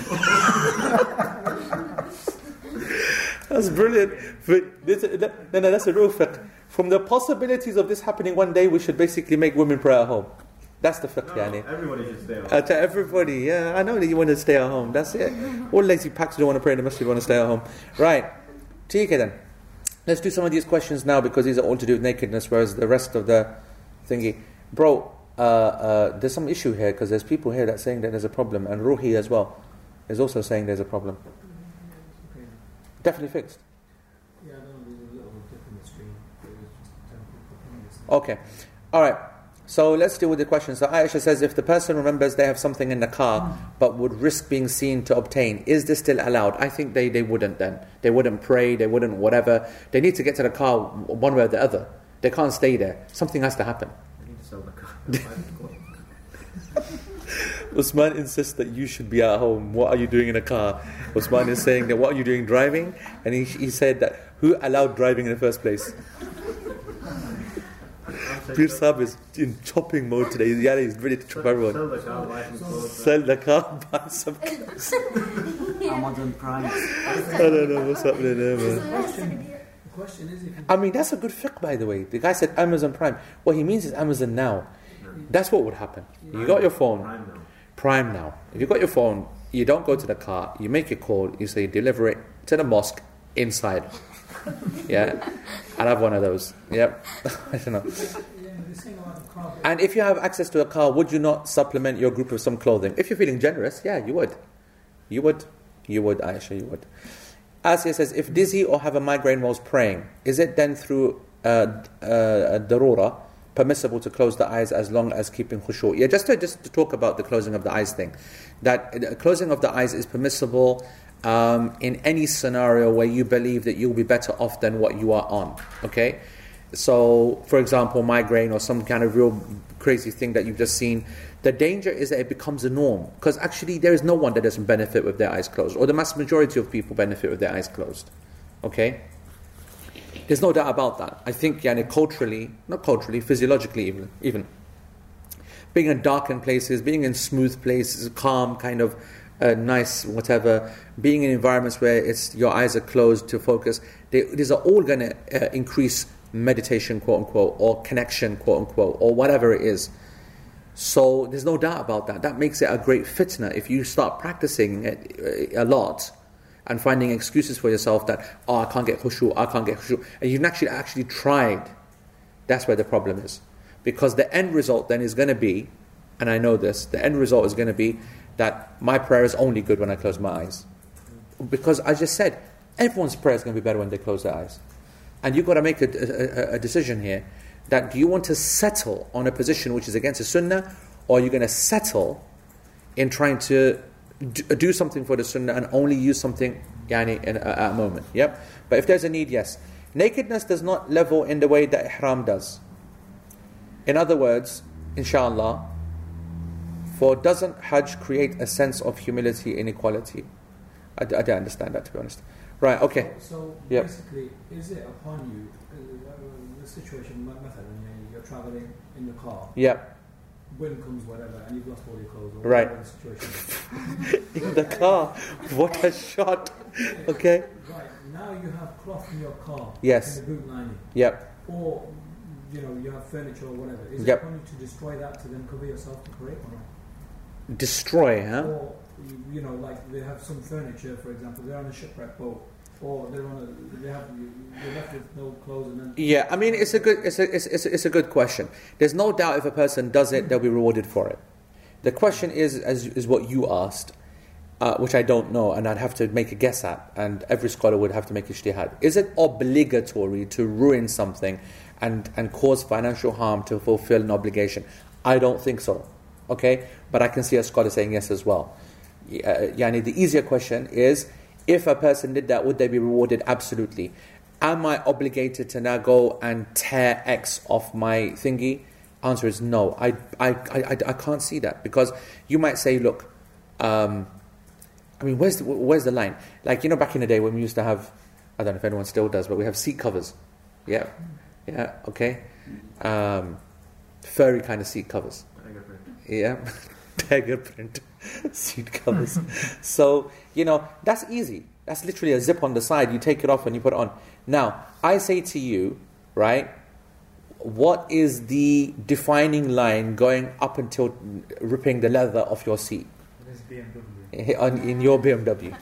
that's brilliant. But this, no, no, that's a real fact. From the possibilities of this happening one day, we should basically make women pray at home. That's the fiqh, no, yani. everybody should stay. Uh, to everybody, yeah, I know that you want to stay at home. That's it. All lazy packs don't want to pray in the masjid, want to stay at home. Right. TK then. Let's do some of these questions now because these are all to do with nakedness, whereas the rest of the thingy. Bro, uh, uh, there's some issue here because there's people here that saying that there's a problem, and Ruhi as well is also saying there's a problem. Definitely fixed. Yeah, no, there's a little dip in the stream. It was just temporary. Okay. All right. So let's deal with the question. So Aisha says if the person remembers they have something in the car mm. but would risk being seen to obtain, is this still allowed? I think they, they wouldn't then. They wouldn't pray, they wouldn't whatever. They need to get to the car one way or the other. They can't stay there. Something has to happen. I need to sell the car. Usman insists that you should be at home. What are you doing in a car? Usman is saying that what are you doing driving? And he, he said that who allowed driving in the first place? Pir Sahib is in chopping mode today. Yeah, he's ready to chop everyone. Sell the car, buy some clothes. Sell the car, buy some clothes. Amazon Prime. I don't know what's happening there, man. The question is I mean, that's a good fiqh, by the way. The guy said Amazon Prime. What he means is Amazon Now. That's what would happen. You got your phone, Prime now. Prime Now. If you got your phone, you don't go to the car, you make a call, you say deliver it to the mosque inside. Yeah, I'll have one of those. Yep. I don't know. And if you have access to a car, would you not supplement your group with some clothing? If you're feeling generous, yeah, you would. You would. You would, Aisha, you would. Asiya says, if dizzy or have a migraine whilst praying, is it then through uh, uh, darura permissible to close the eyes as long as keeping khushu'? Yeah, just to, just to talk about the closing of the eyes thing. That uh, closing of the eyes is permissible um, in any scenario where you believe that you'll be better off than what you are on. Okay? So, for example, migraine or some kind of real crazy thing that you've just seen, the danger is that it becomes a norm. Because actually, there is no one that doesn't benefit with their eyes closed, or the mass majority of people benefit with their eyes closed. Okay? There's no doubt about that. I think, yani, culturally, not culturally, physiologically, even, even being in darkened places, being in smooth places, calm, kind of uh, nice, whatever, being in environments where it's your eyes are closed to focus, they, these are all going to uh, increase meditation, quote unquote, or connection, quote unquote, or whatever it is. So there's no doubt about that. That makes it a great fitna if you start practicing it uh, a lot and finding excuses for yourself that oh I can't get khushu, I can't get khushu, and you've actually actually tried. That's where the problem is, because the end result then is going to be, and I know this, the end result is going to be that my prayer is only good when I close my eyes, because I just said everyone's prayer is going to be better when they close their eyes. And you've got to make a, a, a, decision here that do you want to settle on a position which is against the sunnah, or are you going to settle in trying to uh, do something for the sunnah and only use something yani, in a, at a moment? Yep. But if there's a need, yes. Nakedness does not level in the way that ihram does. In other words, inshallah, for doesn't Hajj create a sense of humility and equality? I, I don't understand that to be honest. Right, okay. So, so Yep. basically, is it upon you, uh, the situation, me- method, you're traveling in the car, Yeah, wind comes, whatever, and you've lost all your clothes, or Right. the situation in the car. What a shot. Okay. Right, now you have cloth in your car, Yes. in the boot lining, Yep. or you know, you have furniture or whatever. Is Yep. it upon you to destroy that to then cover yourself to create or not? Destroy, huh? Or, you, know, like they have some furniture, for example, they're on a shipwreck boat, or they're on a, they have, they're left with no clothes and then. Yeah, I mean, it's a good, it's a, it's, it's, a- it's a good question. There's no doubt if a person does it, they'll be rewarded for it. The question is, as, is what you asked, uh, which I don't know, and I'd have to make a guess at, and every scholar would have to make a ijtihad. Is it obligatory to ruin something and, and cause financial harm to fulfill an obligation? I don't think so. Okay? But I can see a scholar saying yes as well. Uh, yani, the easier question is if a person did that, would they be rewarded? Absolutely. Am I obligated to now go and tear X off my thingy? Answer is no. I, I, I, I, I can't see that because you might say, look, um, I mean, where's the, where's the line? Like, you know, back in the day when we used to have, I don't know if anyone still does, but we have seat covers. Yeah. Yeah, okay. Um, furry kind of seat covers. Yeah, tiger print seat covers. so, you know, that's easy. That's literally a zip on the side. You take it off and you put it on. Now, I say to you, right, what is the defining line going up until ripping the leather off your seat on, in your BMW?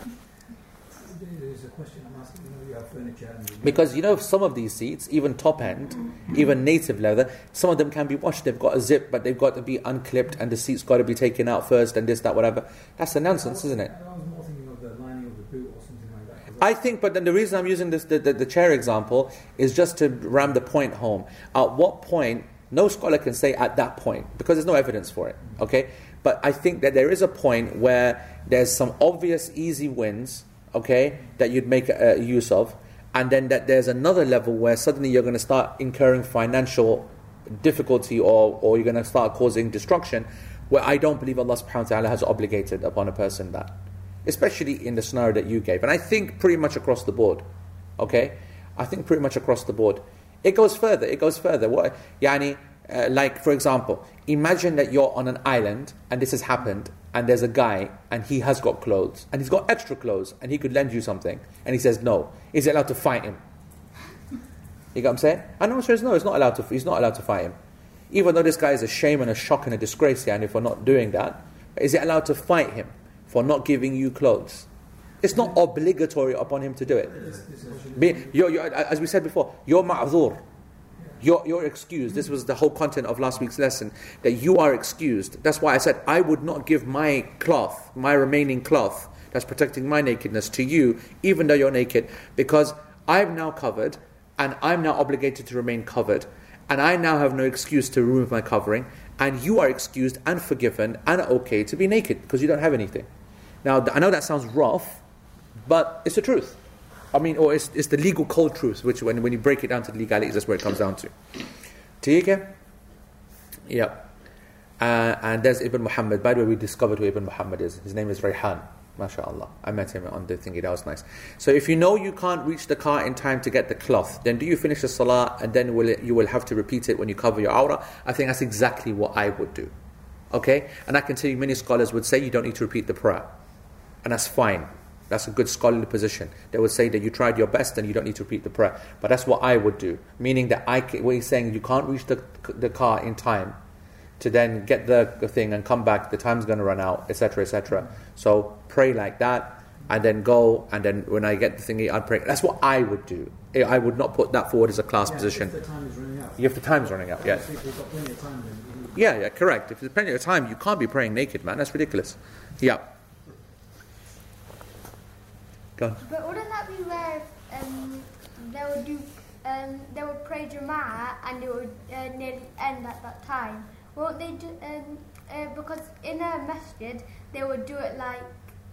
There's a question I'm asking. You know, you have furniture and Because you know, some of these seats, even top end, even native leather, some of them can be washed. They've got a zip, but they've got to be unclipped, and the seat's got to be taken out first, and this, that, whatever. That's a nonsense, isn't it? I was more thinking of the lining of the boot or something like that. 'cause I think, but then the reason I'm using this, the, the, the chair example is just to ram the point home. At what point, no scholar can say at that point, because there's no evidence for it, okay? But I think that there is a point where there's some obvious easy wins, okay, that you'd make uh, use of, and then that there's another level where suddenly you're going to start incurring financial difficulty or, or you're going to start causing destruction, where I don't believe Allah subhanahu wa ta'ala has obligated upon a person that especially in the scenario that you gave. And I think pretty much across the board. Okay? I think pretty much across the board. It goes further. It goes further. What, yani, uh, like, for example, imagine that you're on an island and this has happened, and there's a guy and he has got clothes and he's got extra clothes and he could lend you something, and he says no. Is it allowed to fight him? You get what I'm saying? And the answer is no. It's not allowed to. He's not allowed to fight him, even though this guy is a shame and a shock and a disgrace, and if we're not doing that. Is it allowed to fight him for not giving you clothes? It's not obligatory upon him to do it. this, this question is- Be- you're, you're, as we said before, you're ma'zur. You're, you're excused. This was the whole content of last week's lesson that you are excused. That's why I said I would not give my cloth, my remaining cloth, that's protecting my nakedness to you, even though you're naked, because I'm now covered and I'm now obligated to remain covered, and I now have no excuse to remove my covering, and you are excused and forgiven and okay to be naked because you don't have anything. Now, I know that sounds rough, but it's the truth. I mean, or it's, it's the legal cold truth, which when, when you break it down to the legalities, that's where it comes down to. Take Yeah. Uh, and there's Ibn Muhammad. By the way, we discovered who Ibn Muhammad is. His name is Rayhan. MashaAllah. I met him on the thingy. That was nice. So if you know you can't reach the car in time to get the cloth, then do you finish the salah and then will it, you will have to repeat it when you cover your awrah? I think that's exactly what I would do. Okay? And I can tell you many scholars would say you don't need to repeat the prayer. And that's fine. That's a good scholarly position. They would say that you tried your best and you don't need to repeat the prayer. But that's what I would do. Meaning that I, what he's saying, you can't reach the, the car in time to then get the, the thing and come back, the time's going to run out, etc., etc. So pray like that, and then go, and then when I get the thingy, I'd pray. That's what I would do. I would not put that forward as a class Yeah, position. If the time is running out. If the time's running out, I yes. think we've got plenty of time. Yeah, yeah, correct. If there's plenty of time, you can't be praying naked, man. That's ridiculous. Yeah. Go. But wouldn't that be where um, they would do, um, they would pray Jama'ah and it would uh, nearly end at that time? Won't they do, um, uh, because in a masjid, they would do it like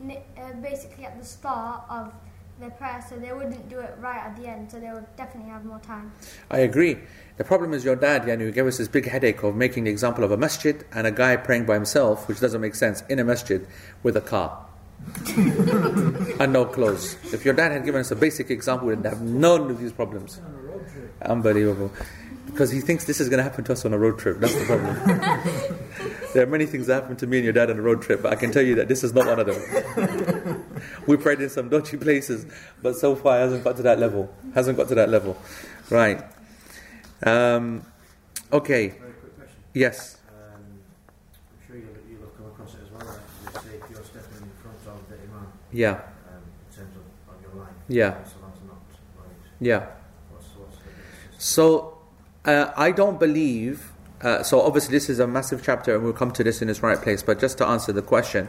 uh, basically at the start of the prayer, so they wouldn't do it right at the end, so they would definitely have more time. I agree. The problem is your dad, yani, gave us this big headache of making the example of a masjid and a guy praying by himself, which doesn't make sense, in a masjid with a car. and no clothes. If your dad had given us a basic example, we would have none of these problems. On a road trip. Unbelievable. Because he thinks this is going to happen to us on a road trip. That's the problem. there are many things that happened to me and your dad on a road trip, but I can tell you that this is not one of them. we prayed in some dodgy places, but so far it hasn't got to that level. Hasn't got to that level. Right. Um, okay. Very quick question. Yes. Um, I'm sure you'll, you'll have come across it as well. Like, let's say if you're stepping in front of the imam Yeah. um, in terms of, of your line, Yeah. so that's not right. Yeah. What's, what's? So, uh, I don't believe. Uh, so, obviously, this is a massive chapter, and we'll come to this in its right place. But just to answer the question,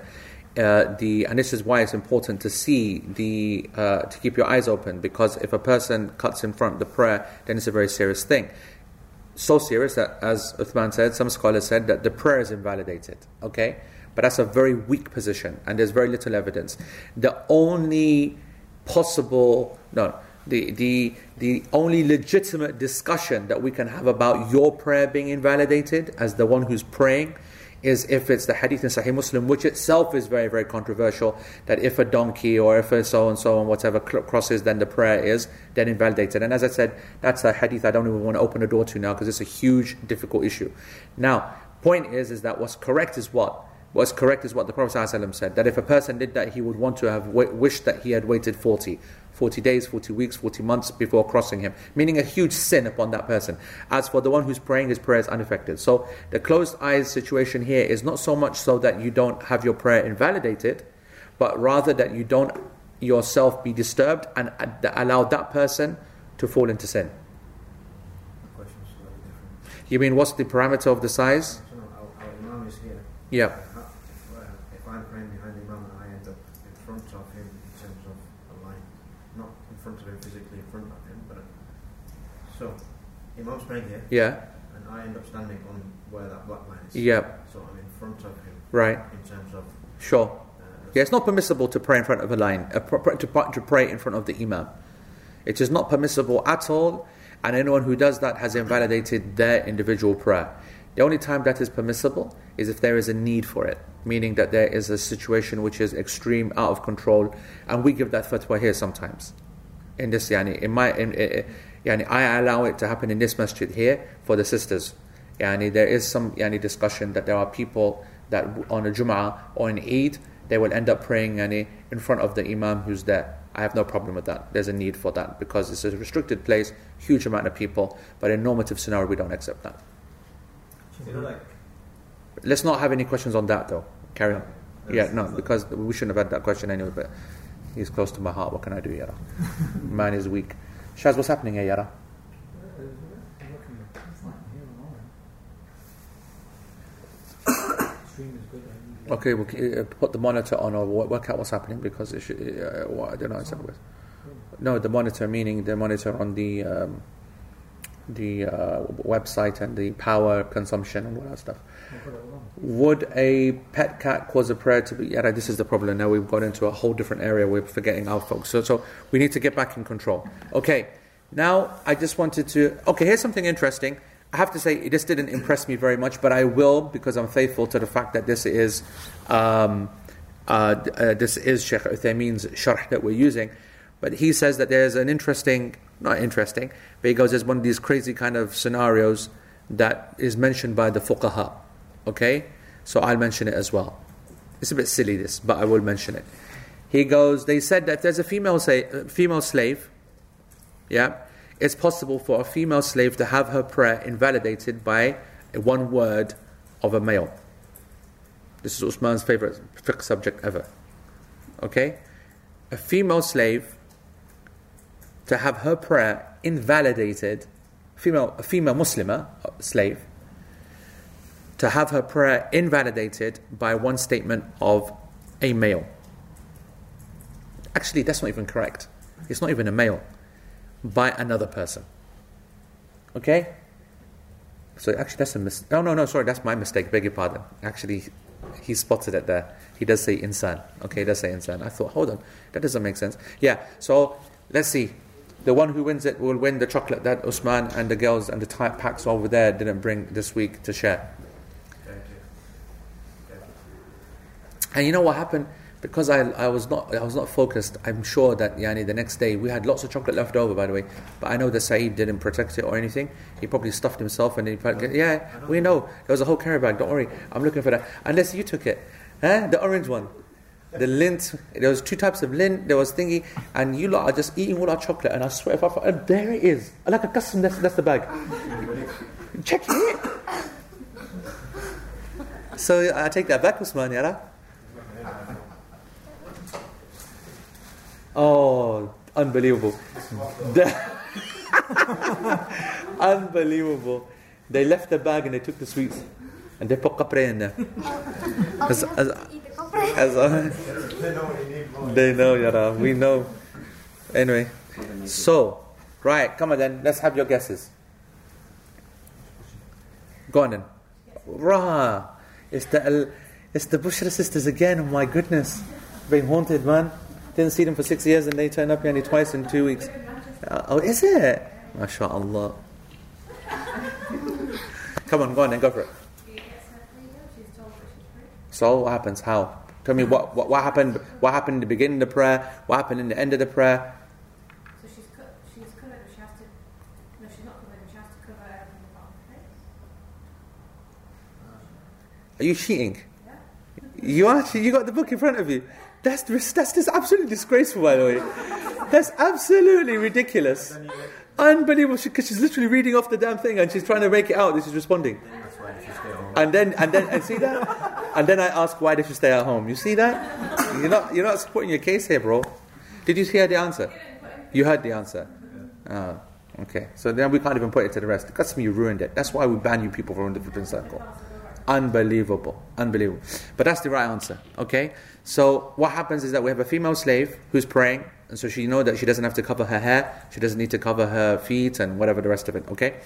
uh, the and this is why it's important to see the uh, to keep your eyes open because if a person cuts in front of the prayer, then it's a very serious thing. So serious that, as Uthman said, some scholars said that the prayer is invalidated. Okay, but that's a very weak position, and there's very little evidence. The only possible no the the the only legitimate discussion that we can have about your prayer being invalidated as the one who's praying is if it's the hadith in Sahih Muslim, which itself is very, very controversial, that if a donkey or if a so and so and whatever crosses, then the prayer is then invalidated. And as I said, that's a hadith I don't even want to open the door to now because it's a huge, difficult issue. Now, point is, is that what's correct is what? What's correct is what the Prophet ﷺ said, that if a person did that, he would want to have wa- wished that he had waited 40. 40 days, 40 weeks, 40 months before crossing him, meaning a huge sin upon that person. As for the one who's praying, his prayer is unaffected. So the closed eyes situation here is not so much so that you don't have your prayer invalidated, but rather that you don't yourself be disturbed and allow that person to fall into sin. The question's slightly different. You mean what's the parameter of the size? So, no, our, our imam is here. Yeah. How- If, uh, if I'm praying behind the imam and I end up in front of him in terms of a line, not in front of him physically in front of him, but so praying here, Yeah. and I end up standing on where that black line is. Yeah. So I'm in front of him Right. in terms of. Sure. Uh, Yeah, it's not permissible to pray in front of a line, uh, to, to pray in front of the imam. It is not permissible at all, and anyone who does that has invalidated their individual prayer. The only time that is permissible is if there is a need for it, meaning that there is a situation which is extreme, out of control, and we give that fatwa here sometimes. In this, yani, in my, in, in, yani, I allow it to happen in this masjid here for the sisters. Yani, there is some yani, discussion that there are people that on a Jum'ah or an Eid, they will end up praying yani, in front of the Imam who's there. I have no problem with that. There's a need for that because it's a restricted place, huge amount of people, but in normative scenario, we don't accept that. Let's not have any questions on that though. Carry on. Yeah, no, because we shouldn't have had that question anyway, but he's close to my heart. What can I do, Yara? Man is weak. Shaz, what's happening here, Yara? Uh, it's Okay, we'll uh, put the monitor on or work out what's happening because it should, uh, well, I don't know. exactly. No, the monitor meaning the monitor on the um, the uh, website and the power consumption and all that stuff. It. Would a pet cat cause a prayer to be? Yeah, this is the problem. Now we've got into a whole different area. We're forgetting our folks. So, so we need to get back in control. Okay. Now I just wanted to. Okay, here's something interesting. I have to say this didn't impress me very much, but I will because I'm faithful to the fact that this is um, uh, uh, this is Sheikh Uthaymeen's sharh that we're using. But he says that there's an interesting, not interesting, but he goes, there's one of these crazy kind of scenarios that is mentioned by the fuqaha. Okay? So I'll mention it as well. It's a bit silly this, but I will mention it. He goes, they said that there's a female, say, uh, female slave, yeah, it's possible for a female slave to have her prayer invalidated by one word of a male. This is Usman's favorite fiqh subject ever. Okay? A female slave to have her prayer invalidated, female, a female Muslimah, uh, slave, to have her prayer invalidated by one statement of a male. Actually, that's not even correct. It's not even a male. By another person. Okay? So actually, that's a mistake. Oh, no, no, sorry, that's my mistake. Beg your pardon. Actually, he spotted it there. He does say insan. Okay, he does say insan. I thought, hold on, that doesn't make sense. Yeah, so let's see. The one who wins it will win the chocolate that Usman and the girls and the type packs over there didn't bring this week to share. Thank you. Thank you. And you know what happened? Because I, I was not I was not focused. I'm sure that yani the next day we had lots of chocolate left over, by the way. But I know that Saeed didn't protect it or anything. He probably stuffed himself and he probably, yeah. We know there was a whole carry bag. Don't worry, I'm looking for that. Unless you took it, huh? The orange one, the Lindt. There was two types of Lindt. There was thingy, and you lot are just eating all our chocolate. And I swear, if I, and there it is, like a custom. That's that's the bag. Check it. So I take that back, Usman, yara. Oh, unbelievable. Unbelievable. They left the bag and they took the sweets. And they put kapre in there. As, as, as, they know, yara. We know. Anyway. So, right, come on then. Let's have your guesses. Go on then. Rah. It's the, it's the Bushra sisters again. Oh my goodness. Being haunted, man. Didn't see them for six years and they turn up here only twice in two weeks. Uh, oh, is it? MashaAllah. Come on, go on then, go for it. So what happens? How? Tell me what, what, what happened what happened in the beginning of the prayer, what happened in the end of the prayer. So she's cut, she's covered, but she has to. No, she's not covered, but she has to cover everything apart her face. Are you cheating? You actually you got the book in front of you. That's that's just absolutely disgraceful, by the way. That's absolutely ridiculous. Unbelievable, because she's literally reading off the damn thing and she's trying to make it out. This is responding. That's why if you stay home. And then and then and see that? And then I ask why did she stay at home? You see that? You're not you're not supporting your case here, bro. Did you hear the answer? You heard the answer. Oh, okay. So then we can't even put it to the rest. Me, you ruined it. That's why we ban you people from the flipping circle. Unbelievable. Unbelievable. But that's the right answer. Okay? So what happens is that we have a female slave who's praying, and so she know that she doesn't have to cover her hair, she doesn't need to cover her feet and whatever the rest of it. Okay?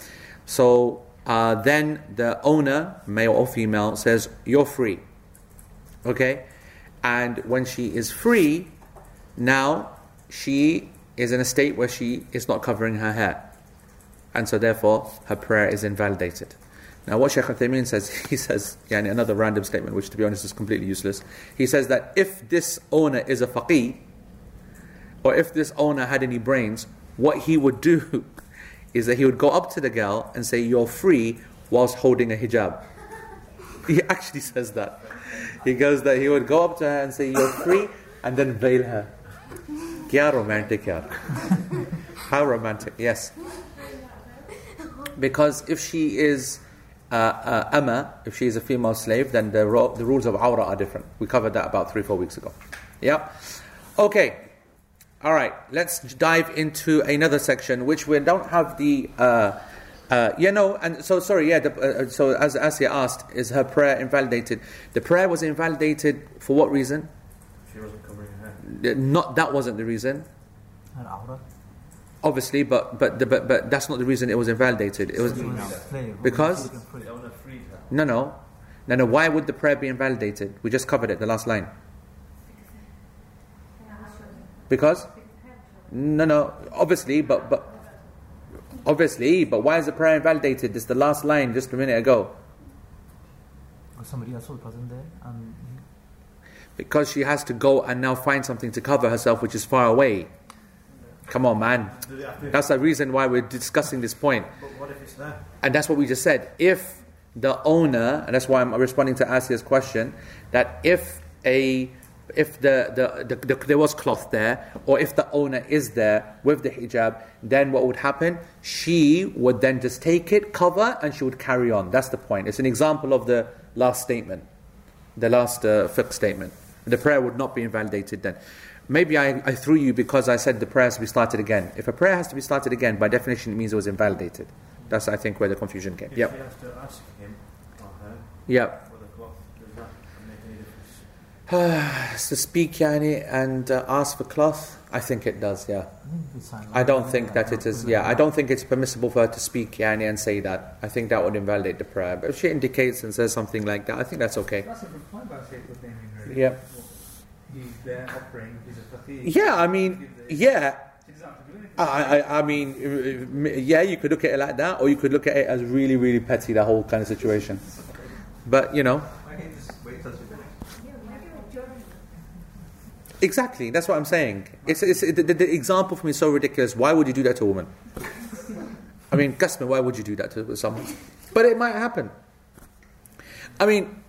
So uh, then the owner, male or female, says, You're free. Okay? And when she is free, now she is in a state where she is not covering her hair. And so therefore her prayer is invalidated. Now what Shaykh Uthaymeen says, he says, yani another random statement, which to be honest is completely useless. He says that if this owner is a faqih, or if this owner had any brains, what he would do is that he would go up to the girl and say, You're free whilst holding a hijab. He actually says that. He goes that he would go up to her and say, You're free, and then veil her. Kya romantic, yaar. How romantic, yes. Because if she is uh, uh, Amma, if she is a female slave, then the, ro- the rules of Awrah are different. We covered that about three, four weeks ago. Yeah? Okay. All right. Let's dive into another section, which we don't have the uh, Uh, yeah, no, and so sorry, yeah. The, uh, so as Asya asked, is her prayer invalidated? The prayer was invalidated for what reason? She wasn't covering her head. Uh, Not that wasn't the reason, Her awrah. Obviously, but but the, but but that's not the reason it was invalidated. It was She was. Because? Free. The owner freed her. no, no, no, no. Why would the prayer be invalidated? We just covered it, the last line. Because no, no, obviously, but but obviously, but why is the prayer invalidated? This the last line just a minute ago. Somebody else was present there, and Because she has to go and now find something to cover herself, which is far away. Come on, man. Do they have to- That's the reason why we're discussing this point. But what if it's there? And that's what we just said. If the owner, and that's why I'm responding to Asia's question, that if a if the, the, the, the there was cloth there, or if the owner is there with the hijab, then what would happen? She would then just take it, cover, and she would carry on. That's the point. It's an example of the last statement, the last uh, fiqh statement. The prayer would not be invalidated then. Maybe I, I threw you because I said the prayer has to be started again. If a prayer has to be started again, by definition, it means it was invalidated. That's, I think, where the confusion came. If Yep. she to ask him or her Yep. for the cloth, does that make any difference? to speak yani and uh, ask for cloth, I think it does, yeah. I don't think that it is, yeah, I don't think it's permissible for her to speak yani and say that. I think that would invalidate the prayer. But if she indicates and says something like that, I think that's okay. That's a good point Uthaymeen, really. Yeah. He's there offering, he's a faqih. Yeah, I mean, yeah. He doesn't have to do anything. I, I, I mean, yeah, you could look at it like that, or you could look at it as really, really petty, the whole kind of situation. But, you know, Why can't you just wait till she finishes? Exactly, that's what I'm saying. It's, it's, the, the, the example for me is so ridiculous. Why would you do that to a woman? I mean, Gasman, why would you do that to someone? But it might happen. I mean,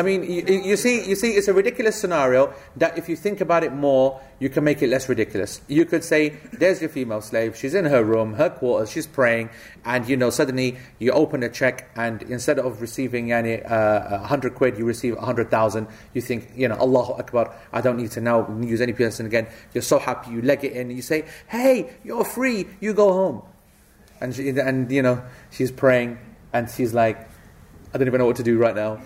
I mean, you, you see, you see, it's a ridiculous scenario that if you think about it more, you can make it less ridiculous. You could say, "There's your female slave. She's in her room, her quarters. She's praying, and you know, suddenly you open a check, and instead of receiving yani, uh, hundred quid, you receive a hundred thousand. You think, you know, Allahu Akbar. I don't need to now use any person again. You're so happy. You leg it in. You say, "Hey, you're free. You go home." And she, and you know, she's praying, and she's like, "I don't even know what to do right now."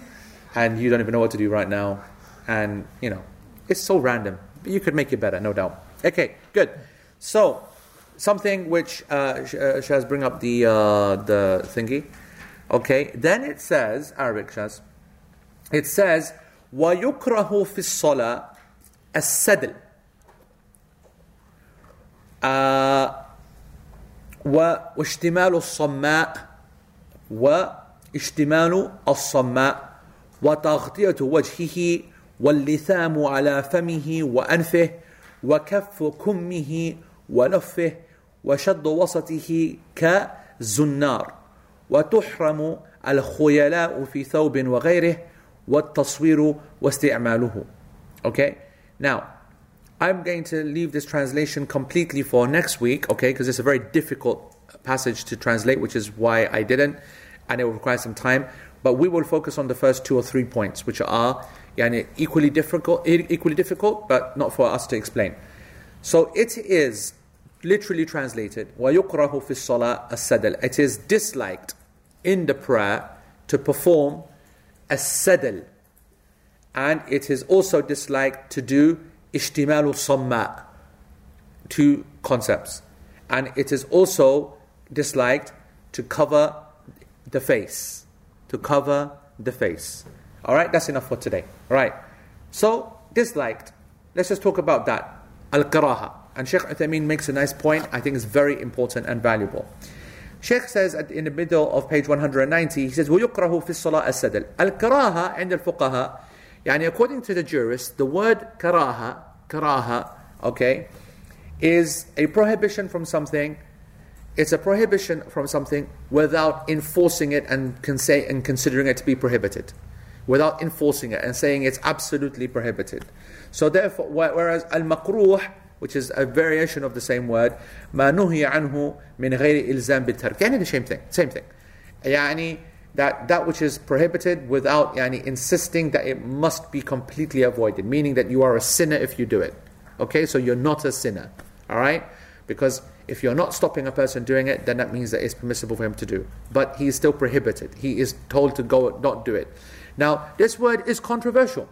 and you don't even know what to do right now. And, you know, it's so random. But you could make it better, no doubt. Okay, good. So, something which uh, Sh- uh, Shaz bring up the, uh, the thingy. Okay, then it says, Arabic Shaz, it says, وَيُكْرَهُ فِي الصَّلَاةِ السَّدْل آه و- واشتمال الصماء واشتمال الصماء وتغطية وجهه واللثام على فمه وأنفه وكف كمه ولفه وشد وسطه كالزنار وتحرم الخيلاء في ثوب وغيره والتصوير واستعماله Okay, now I'm going to leave this translation completely for next week, okay, because it's a very difficult passage to translate, which is why I didn't, and it will require some time. But we will focus on the first two or three points, which are yani, equally difficult, equally difficult, but not for us to explain. So it is literally translated وَيُكْرَهُ فِي الصَّلَاةِ السَّدَلِ It is disliked in the prayer to perform a sadl and it is also disliked to do ishtimal samma two concepts. And it is also disliked to cover the face to cover the face. All right, that's enough for today. All right. So, disliked. Let's just talk about that. Al karaha. And Sheikh Uthaymeen makes a nice point, I think is very important and valuable. Sheikh says at, in the middle of page 190, he says, وَيُكْرَهُ فِي الصَّلَاةِ السَّدَلِ الْكَرَاهَ عند يعني according to the jurists, the word karaha, karaha, okay, is a prohibition from something it's a prohibition from something without enforcing it and, con- say, and considering it to be prohibited. Without enforcing it and saying it's absolutely prohibited. So therefore, wh- whereas al-makruh, which is a variation of the same word, ما نهي عنه من غير إلزام بالترك. يعني the same thing, same thing. يعني that that which is prohibited without yani, insisting that it must be completely avoided, meaning that you are a sinner if you do it. Okay, so you're not a sinner. All right, because if you're not stopping a person doing it, then that means that it's permissible for him to do. But he is still prohibited. He is told to go not do it. Now, this word is controversial.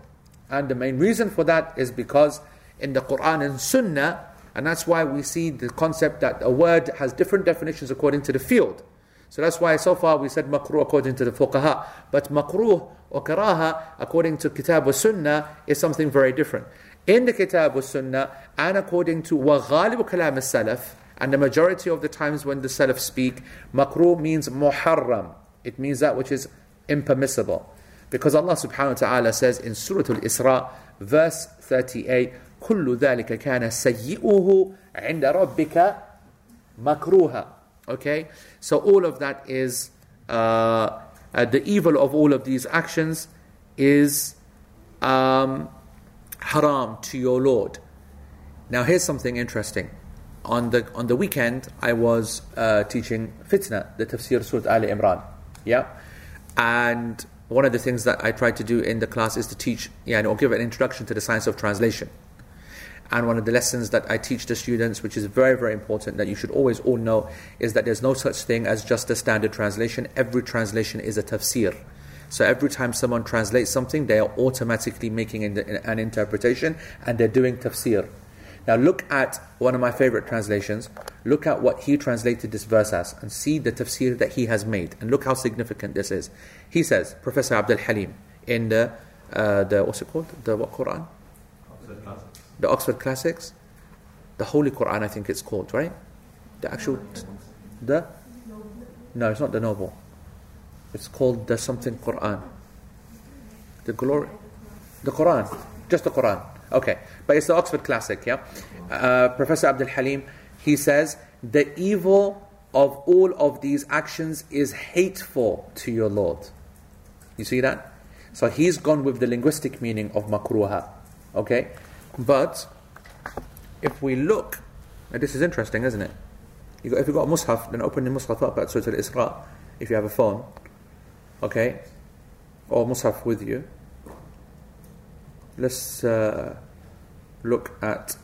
And the main reason for that is because in the Quran and Sunnah, and that's why we see the concept that a word has different definitions according to the field. So that's why so far we said makruh according to the fuqaha. But makruh or karaha according to Kitab wa Sunnah is something very different. In the Kitab wa Sunnah and according to wa ghalibu kalam salaf and the majority of the times when the salaf speak, makruh means muharram. It means that which is impermissible. Because Allah subhanahu wa ta'ala says in Surah Al-Isra, verse 38, كل ذلك كان سيئه عند ربك مكروها Okay, so all of that is uh, uh, the evil of all of these actions is um, haram to your Lord. Now, here's something interesting. On the on the weekend, I was uh, teaching fitna, the tafsir Surah Al Imran. Yeah, and one of the things that I try to do in the class is to teach, yeah, or give an introduction to the science of translation. And one of the lessons that I teach the students, which is very, very important, that you should always all know, is that there's no such thing as just a standard translation. Every translation is a tafsir. So every time someone translates something, they are automatically making an interpretation and they're doing tafsir. Now look at one of my favorite translations. Look at what he translated this verse as and see the tafsir that he has made. And look how significant this is. He says, Professor Abdul Halim, in the, uh, the what's it called? The what Quran? the Oxford Classics, the Holy Quran, I think it's called, right? The actual, the, no, it's not the Noble. It's called the something Quran. The glory, the Quran, just the Quran. Okay, but it's the Oxford Classic, yeah. Uh, Professor Abdul Halim, he says the evil of all of these actions is hateful to your Lord. You see that? So he's gone with the linguistic meaning of makruha. Okay? But if we look, this is interesting, isn't it? You got, if you've got a mushaf, then open the mushaf up at Surah Al-Isra, if you have a phone, okay, or mushaf with you Let's uh, look at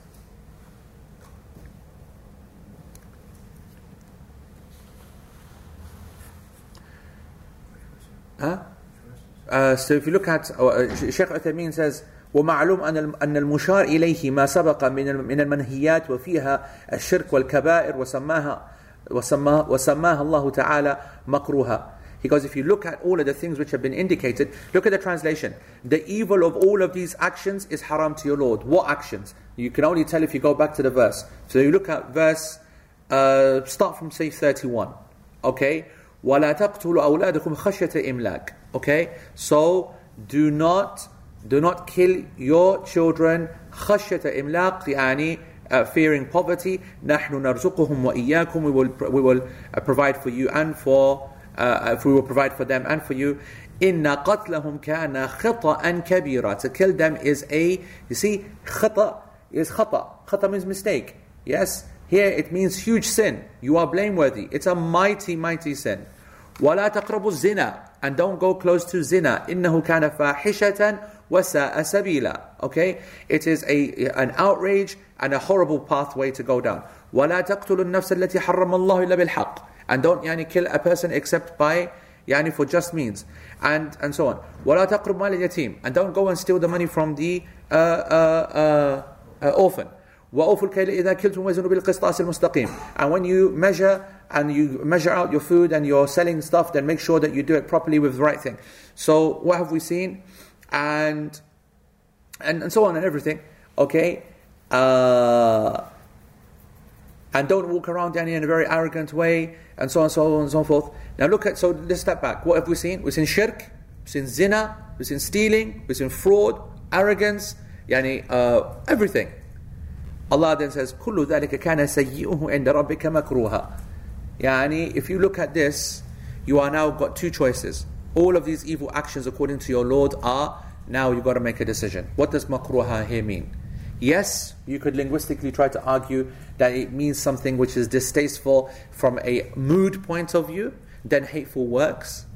Huh? Uh, so if you look at uh, Sheikh Uthaymeen says ومعلوم أن أن المشار إليه ما سبق من من المنهيات وفيها الشرك والكبائر وسماها وسماها وسماها الله تعالى مكروها Because if you look at all of the things which have been indicated, look at the translation. The evil of all of these actions is haram to your Lord. What actions? You can only tell if you go back to the verse. So you look at verse, uh, start from say 31. Okay? وَلَا تَقْتُلُوا أَوْلَادَكُمْ خَشْيَةَ إِمْلَاقٍ Okay? So, do not do not kill your children خشية إملاق يعني uh, fearing poverty نحن نرزقهم وإياكم we will, we will uh, provide for you and for uh, we will provide for them and for you إن قتلهم كان خطأ كبيرا to kill them is a you see خطأ is خطأ خطأ means mistake yes here it means huge sin you are blameworthy it's a mighty mighty sin ولا تقربوا الزنا and don't go close to zina إنه كان فاحشة وَسَاءَ سَبِيلًا Okay? It is a, an outrage and a horrible pathway to go down. وَلَا تَقْتُلُوا النَّفْسَ الَّتِي حَرَّمَ اللَّهُ إِلَّا بِالْحَقِّ And don't yani, kill a person except by yani, for just means. And, and so on. وَلَا تَقْرُبْ مَالِ الْيَتِيمِ And don't go and steal the money from the uh, uh, uh, uh orphan. وَأَوْفُوا الْكَيْلَ إِذَا كِلْتُمْ وَزْنُوا بِالْقِسْطَاسِ الْمُسْتَقِيمِ And when you measure and you measure out your food and you're selling stuff, then make sure that you do it properly with the right thing. So what have we seen? And and, and so on and everything. Okay? Uh, and don't walk around Danny in a very arrogant way, and so on, so on, and so forth. Now look at, so let's step back. What have we seen? We've seen shirk, we've seen zina, we've seen stealing, we've seen fraud, arrogance, yani, uh, everything. Allah then says, كل ذلك كان سيئه عند ربك مكروها. Yani, if you look at this, you are now got two choices. All of these evil actions according to your Lord are now you've got to make a decision. What does makruha here mean? Yes, you could linguistically try to argue that it means something which is distasteful from a mood point of view, then hateful works.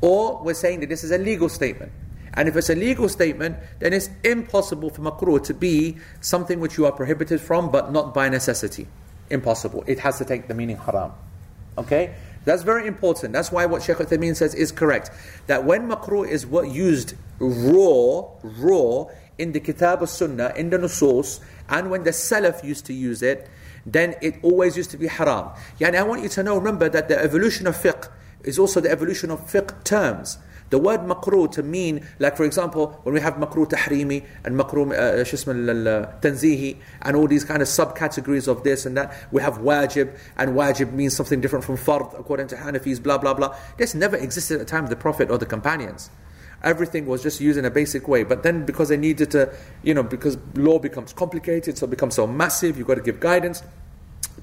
Or we're saying that this is a legal statement. And if it's a legal statement, then it's impossible for makruh to be something which you are prohibited from, but not by necessity. impossible. It has to take the meaning haram. Okay? That's very important. That's why what Shaykh Uthaymeen says is correct. That when makruh is what used raw, raw in the Kitab al-Sunnah, in the Nusus, and when the Salaf used to use it, then it always used to be haram. Yani I want you to know, remember that the evolution of fiqh is also the evolution of fiqh terms. The word makruh to mean, like for example, when we have makruh tahrimi and makruh uh, tanzihi and all these kind of subcategories of this and that, we have wajib and wajib means something different from fard according to Hanafis, blah blah blah. This never existed at the time of the Prophet or the companions. Everything was just used in a basic way. But then because they needed to, you know, because law becomes complicated, so it becomes so massive, you've got to give guidance.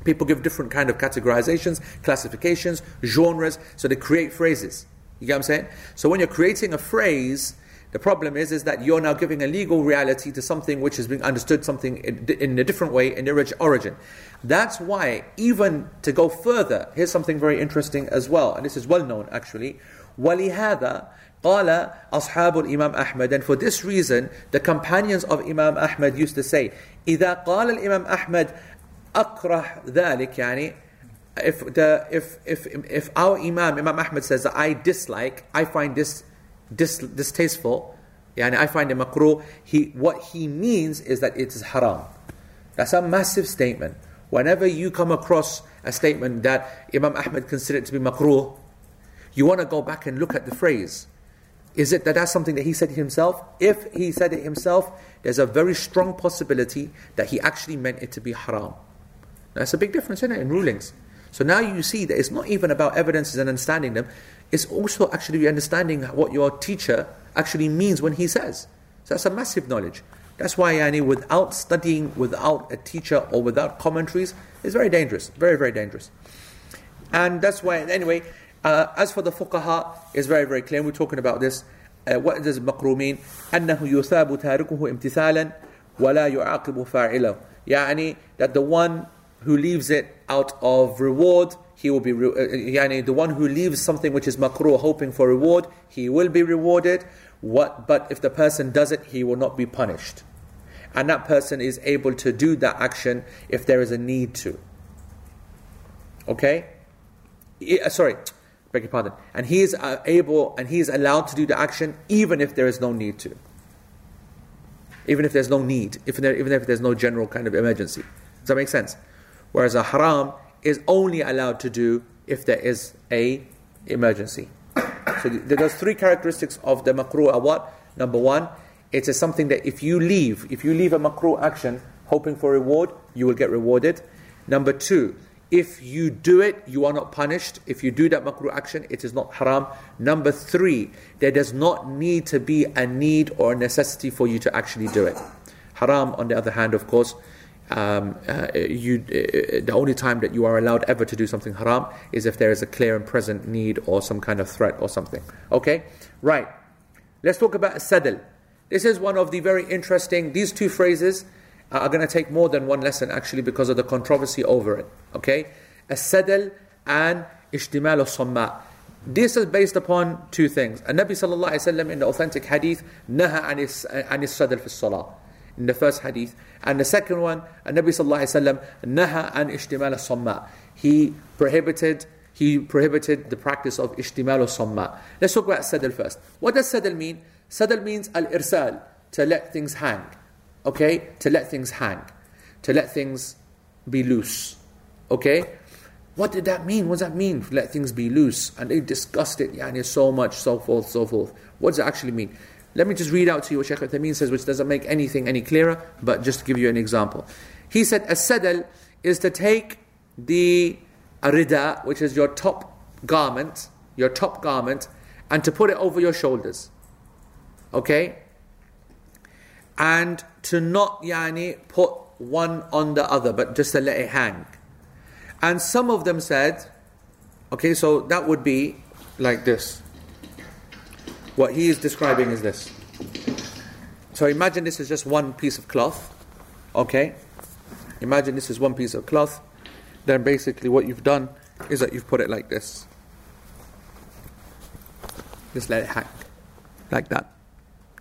People give different kind of categorizations, classifications, genres, so they create phrases. You get what I'm saying? So when you're creating a phrase, the problem is, is that you're now giving a legal reality to something which is being understood something in, in a different way in its origin. That's why, even to go further, here's something very interesting as well, and this is well known actually. وَلِهَذَا قال أصحاب الإمام أحمد and for this reason the companions of Imam Ahmad used to say إذا قال الإمام أحمد أكره ذلك يعني if the if if if our Imam Imam Ahmad says that I dislike, I find this dis, distasteful, and I find it makruh. He what he means is that it is haram. That's a massive statement. Whenever you come across a statement that Imam Ahmad considered to be makruh, you want to go back and look at the phrase. Is it that that's something that he said himself? If he said it himself, there's a very strong possibility that he actually meant it to be haram. That's a big difference, isn't it, in rulings? So now you see that it's not even about evidences and understanding them, it's also actually understanding what your teacher actually means when he says. So that's a massive knowledge. That's why yani, without studying, without a teacher or without commentaries, it's very dangerous. Very, very dangerous. And that's why, anyway, uh, as for the fuqaha, it's very, very clear. We're talking about this. Uh, what does makruh mean? أنه يثاب تاركه امتثالا ولا يعاقب فاعله. يعني that the one who leaves it out of reward, he will be, re- uh, yani the one who leaves something which is makruh hoping for reward, he will be rewarded. What, but if the person does it, he will not be punished. And that person is able to do that action if there is a need to. Okay? Uh, sorry, beg your pardon. And he is uh, able and he is allowed to do the action even if there is no need to. Even if there's no need, if, even if there's no general kind of emergency. Does that make sense? Whereas a haram is only allowed to do if there is a emergency. So those three characteristics of the makruh what? Number one, it is something that if you leave, if you leave a makruh action hoping for reward, you will get rewarded. Number two, if you do it, you are not punished. If you do that makruh action, it is not haram. Number three, there does not need to be a need or a necessity for you to actually do it. Haram, on the other hand, of course, um, uh, you, uh, the only time that you are allowed ever to do something haram is if there is a clear and present need or some kind of threat or something. Okay? Right. Let's talk about sadl. This is one of the very interesting, these two phrases are going to take more than one lesson actually because of the controversy over it. Okay? As-sadl and ishtimal al This is based upon two things. And Nabi sallallahu alayhi wa in the authentic hadith, naha anis, anis sadl fi salah in the first hadith. And the second one, Nabi sallallahu alayhi wa naha an ishtimal samma. He prohibited he prohibited the practice of ishtimal samma. Let's talk about sadl first. What does sadl mean? Sadl means al-irsal, to let things hang. Okay? To let things hang. To let things be loose. Okay? What did that mean? What does that mean? Let things be loose. And they discussed it, yani, so much, so forth, so forth. What does it actually mean? Let me just read out to you what Shaykh Uthaymeen says, which doesn't make anything any clearer, but just to give you an example. He said, a sadal is to take the arida, which is your top garment, your top garment, and to put it over your shoulders. Okay? And to not, yani, put one on the other, but just to let it hang. And some of them said, okay, so that would be like this. What he is describing is this. So imagine this is just one piece of cloth. Okay? Imagine this is one piece of cloth. Then basically what you've done is that you've put it like this. Just let it hang. Like that.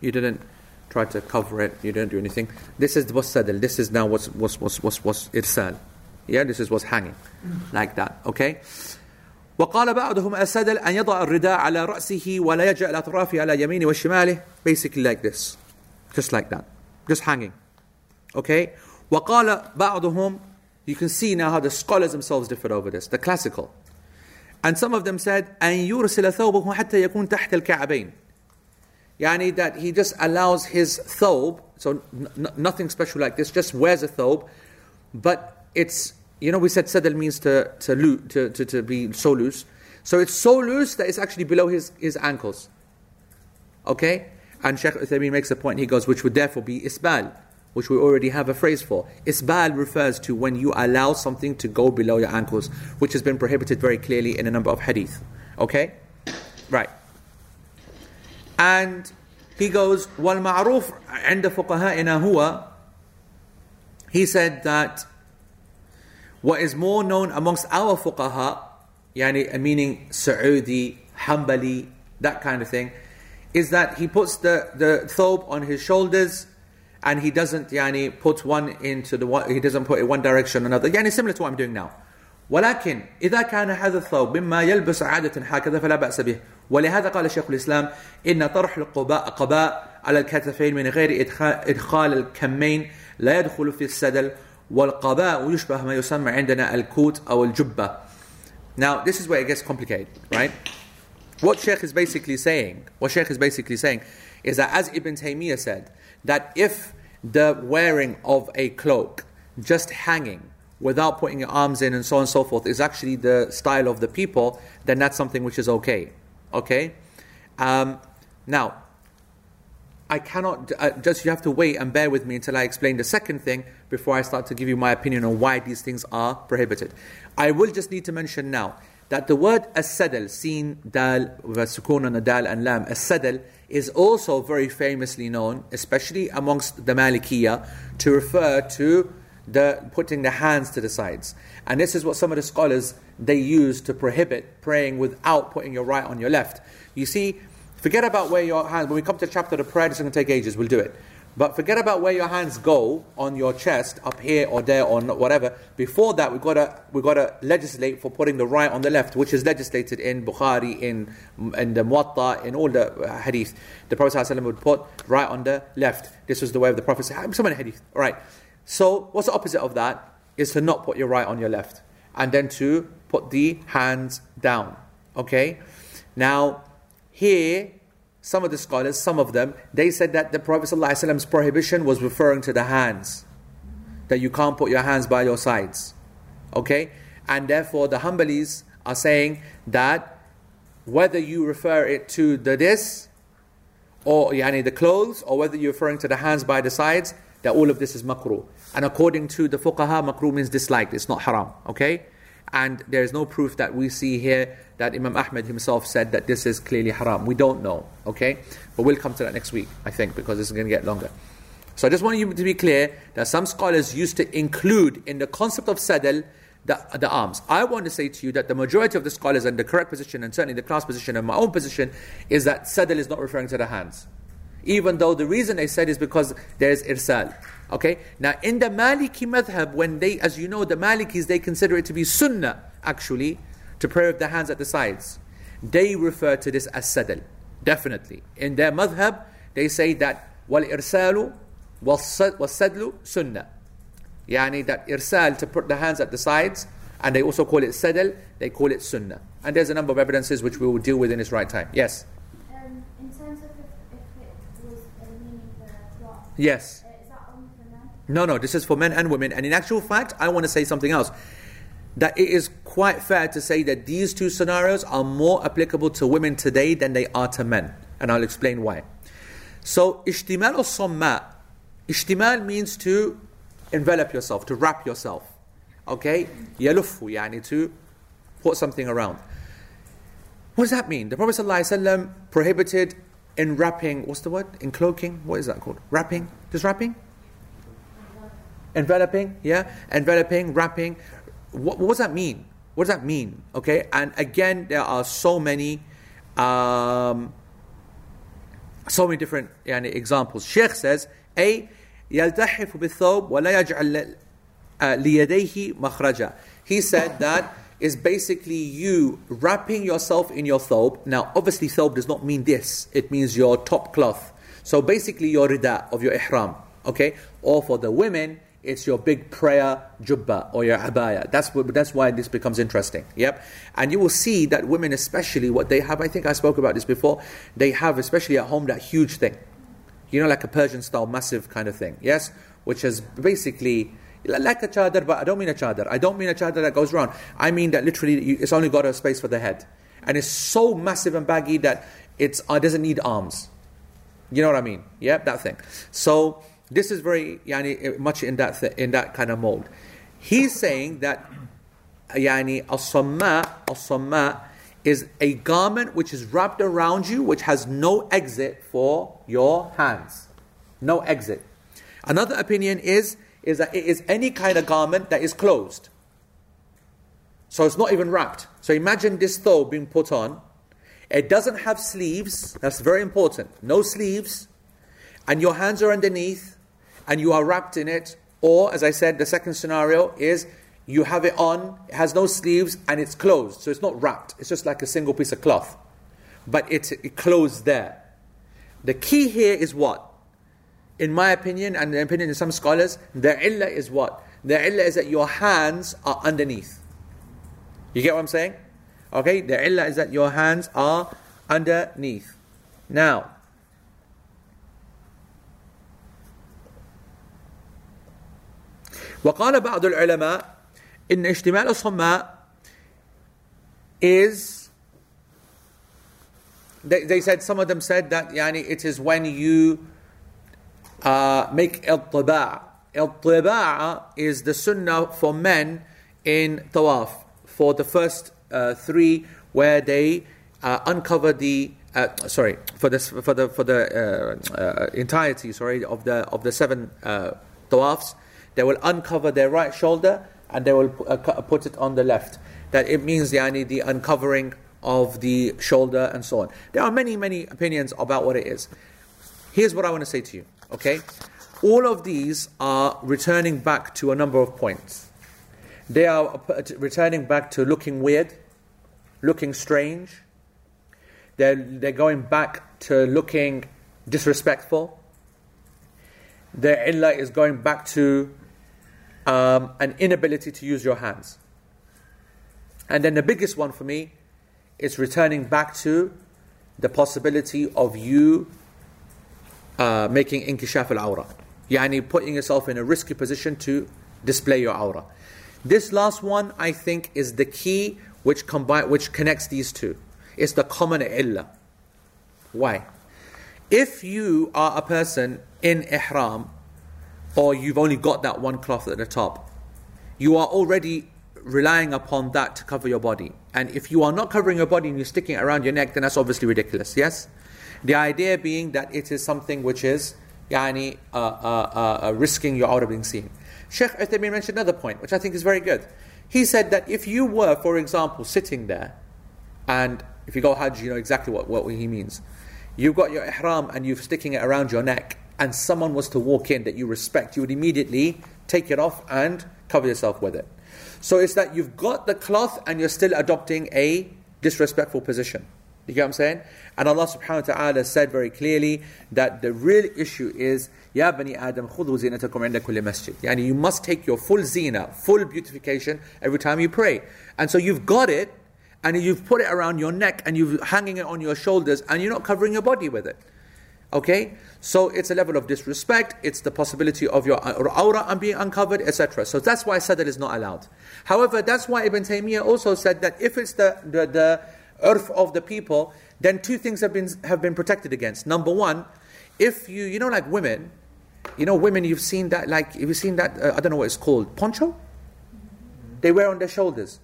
You didn't try to cover it, you didn't do anything. This is what's sadl. This is now what's what's what's what's, what's irsal. Yeah, this is what's hanging. Like that. Okay? وقال بعضهم السدل أن يضع الرداء على رأسه ولا يجعل أطرافه على يمينه وشماله basically like this just like that just hanging okay وقال بعضهم you can see now how the scholars themselves differed over this the classical and some of them said أن يرسل ثوبه حتى يكون تحت الكعبين yani that he just allows his thobe, so n- nothing special like this, just wears a thobe, but it's, you know, we said sadl means to, to, loo- to, to, to be so loose. So it's so loose that it's actually below his, his ankles. Okay? And Sheikh Uthaymeen makes a point, he goes, which would therefore be isbal, which we already have a phrase for. Isbal refers to when you allow something to go below your ankles, which has been prohibited very clearly in a number of hadith. Okay? Right. And he goes, وَالْمَعْرُوفُ عند فقهائنا هو He said that what is more known amongst our fuqaha, yani, meaning Saudi, Hanbali, that kind of thing, is that he puts the, the thobe on his shoulders and he doesn't yani, put one into the one, he doesn't put it one direction or another. Yani similar to what I'm doing now. ولكن إذا كان هذا الثوب مما يلبس عادة هكذا فلا بأس به ولهذا قال شيخ الإسلام إن طرح القباء قباء على الكتفين من غير إدخال الكمين لا يدخل في السدل والقباء يشبه ما يسمى عندنا الكوت أو الجبة Now this is where it gets complicated, right? What Sheikh is basically saying, what Sheikh is basically saying is that as Ibn Taymiyyah said, that if the wearing of a cloak just hanging without putting your arms in and so on and so forth is actually the style of the people, then that's something which is okay. Okay? Um, now, I cannot, uh, just you have to wait and bear with me until I explain the second thing before I start to give you my opinion on why these things are prohibited. I will just need to mention now that the word as-sadal, seen dal, with sukun on dal and lam, as-sadal is also very famously known, especially amongst the Malikiyah, to refer to the putting the hands to the sides. And this is what some of the scholars they use to prohibit praying without putting your right on your left. You see, Forget about where your hands, when we come to the chapter of prayer, it's going to take ages, we'll do it. But forget about where your hands go on your chest, up here or there or whatever. Before that, we've got to we've got to legislate for putting the right on the left, which is legislated in Bukhari, in in the Muwatta, in all the uh, hadith. The Prophet ﷺ would put right on the left. This was the way of the Prophet. So many hadith. All right. So what's the opposite of that? Is to not put your right on your left, and then to put the hands down. Okay. Now here, some of the scholars, some of them, they said that the Prophet ﷺ's prohibition was referring to the hands. That you can't put your hands by your sides. Okay? And therefore the Hanbalis are saying that whether you refer it to the this or yani the clothes or whether you're referring to the hands by the sides, that all of this is makruh. And according to the fuqaha, makruh means disliked, it's not haram. Okay? And there is no proof that we see here that Imam Ahmed himself said that this is clearly haram. We don't know, okay? But we'll come to that next week, I think, because this is going to get longer. So I just want you to be clear that some scholars used to include in the concept of sadal the, the arms. I want to say to you that the majority of the scholars and the correct position, and certainly the class position and my own position, is that sadal is not referring to the hands. Even though the reason they said is because there's irsal. Okay? Now in the Maliki madhab, when they, as you know, the Malikis, they consider it to be sunnah, actually, to pray with the hands at the sides. They refer to this as sadal. Definitely. In their madhab, they say that wal irsalu was sadlu sunnah. Yani that irsal to put the hands at the sides, and they also call it sadal, they call it sunnah. And there's a number of evidences which we will deal with in its right time. Yes? Um, in terms of if, if it was uh, meaning what? Yes. Uh, is that only for men? No, no, this is for men and women. And in actual fact, I want to say something else. That it is quite fair to say that these two scenarios are more applicable to women today than they are to men. And I'll explain why. So, ishtimal or somma. Ishtimal means to envelop yourself, to wrap yourself. Okay? Yalufu, yani to put something around. What does that mean? The Prophet ﷺ prohibited in wrapping, what's the word? In cloaking? What is that called? Wrapping? Just wrapping? Enveloping, yeah? Enveloping, wrapping. What, what does that mean? What does that mean? Okay, and again, there are so many, um, so many different yani, examples. Sheikh says, A, يلتحف بالثوب ولا يجعل uh, لِيَدَيْهِ مَخْرَجًا He said that is basically you wrapping yourself in your thobe. Now, obviously, thobe does not mean this. It means your top cloth. So basically, your rida of your ihram. Okay? Or for the women, it's your big prayer jubba or your abaya. That's what, that's why this becomes interesting. Yep. And you will see that women, especially, what they have. I think I spoke about this before. They have, especially at home, that huge thing. You know, like a Persian style, massive kind of thing. Yes, which is basically like a chadar, but I don't mean a chadar. I don't mean a chadar that goes around. I mean that literally it's only got a space for the head. And it's so massive and baggy that it's, uh, it doesn't need arms. You know what I mean? Yeah, that thing. So this is very yani, eh, much in that, th- in that kind of mold. He's saying that yani, as-samma is a garment which is wrapped around you, which has no exit for your hands. No exit. Another opinion is is that it is any kind of garment that is closed. So it's not even wrapped. So imagine this thobe being put on. It doesn't have sleeves. That's very important. No sleeves. And your hands are underneath and you are wrapped in it. Or, as I said, the second scenario is you have it on, it has no sleeves, and it's closed. So it's not wrapped. It's just like a single piece of cloth. But it's it closed there. The key here is what? in my opinion, and the opinion of some scholars, the illah is what? The illah is that your hands are underneath. You get what I'm saying? Okay, the illah is that your hands are underneath. Now, وقال بعض العلماء إن اشتمال الصماء is they, they said some of them said that yani it is when you uh, make al-tiba' al is the sunnah for men in tawaf for the first uh, three where they uh, uncover the uh, sorry for this for the for the uh, uh, entirety sorry of the of the seven uh, tawafs they will uncover their right shoulder and they will uh, put it on the left that it means yani, the uncovering of the shoulder and so on there are many many opinions about what it is here's what i want to say to you Okay? All of these are returning back to a number of points. They are uh, uh, returning back to looking weird, looking strange. They're, they're going back to looking disrespectful. Their illah is going back to um, an inability to use your hands. And then the biggest one for me is returning back to the possibility of you uh, making inkishaf al-awra. Yani putting yourself in a risky position to display your awrah. This last one, I think, is the key which combine, which connects these two. It's the common illah. Why? If you are a person in ihram, or you've only got that one cloth at the top, you are already relying upon that to cover your body. And if you are not covering your body and you're sticking it around your neck, then that's obviously ridiculous, yes? The idea being that it is something which is yani, uh, uh, uh, risking your awrah being seen. Sheikh Uthaymeen mentioned another point, which I think is very good. He said that if you were, for example, sitting there, and if you go Hajj, you know exactly what, what he means. You've got your ihram and you're sticking it around your neck, and someone was to walk in that you respect, you would immediately take it off and cover yourself with it. So it's that you've got the cloth and you're still adopting a disrespectful position. You get what I'm saying? And Allah subhanahu wa ta'ala said very clearly that the real issue is Ya bani Adam khudhu zinatakum inda kulli masjid. Yani you must take your full zina, full beautification every time you pray. And so you've got it and you've put it around your neck and you're hanging it on your shoulders and you're not covering your body with it. Okay? So it's a level of disrespect, it's the possibility of your awrah being uncovered, etc. So that's why sadl is not allowed. However, that's why Ibn Taymiyyah also said that if it's the, the, the urf of the people, then two things have been have been protected against. Number one, if you you know like women, you know women you've seen that like you've seen that uh, I don't know what it's called poncho. They wear on their shoulders.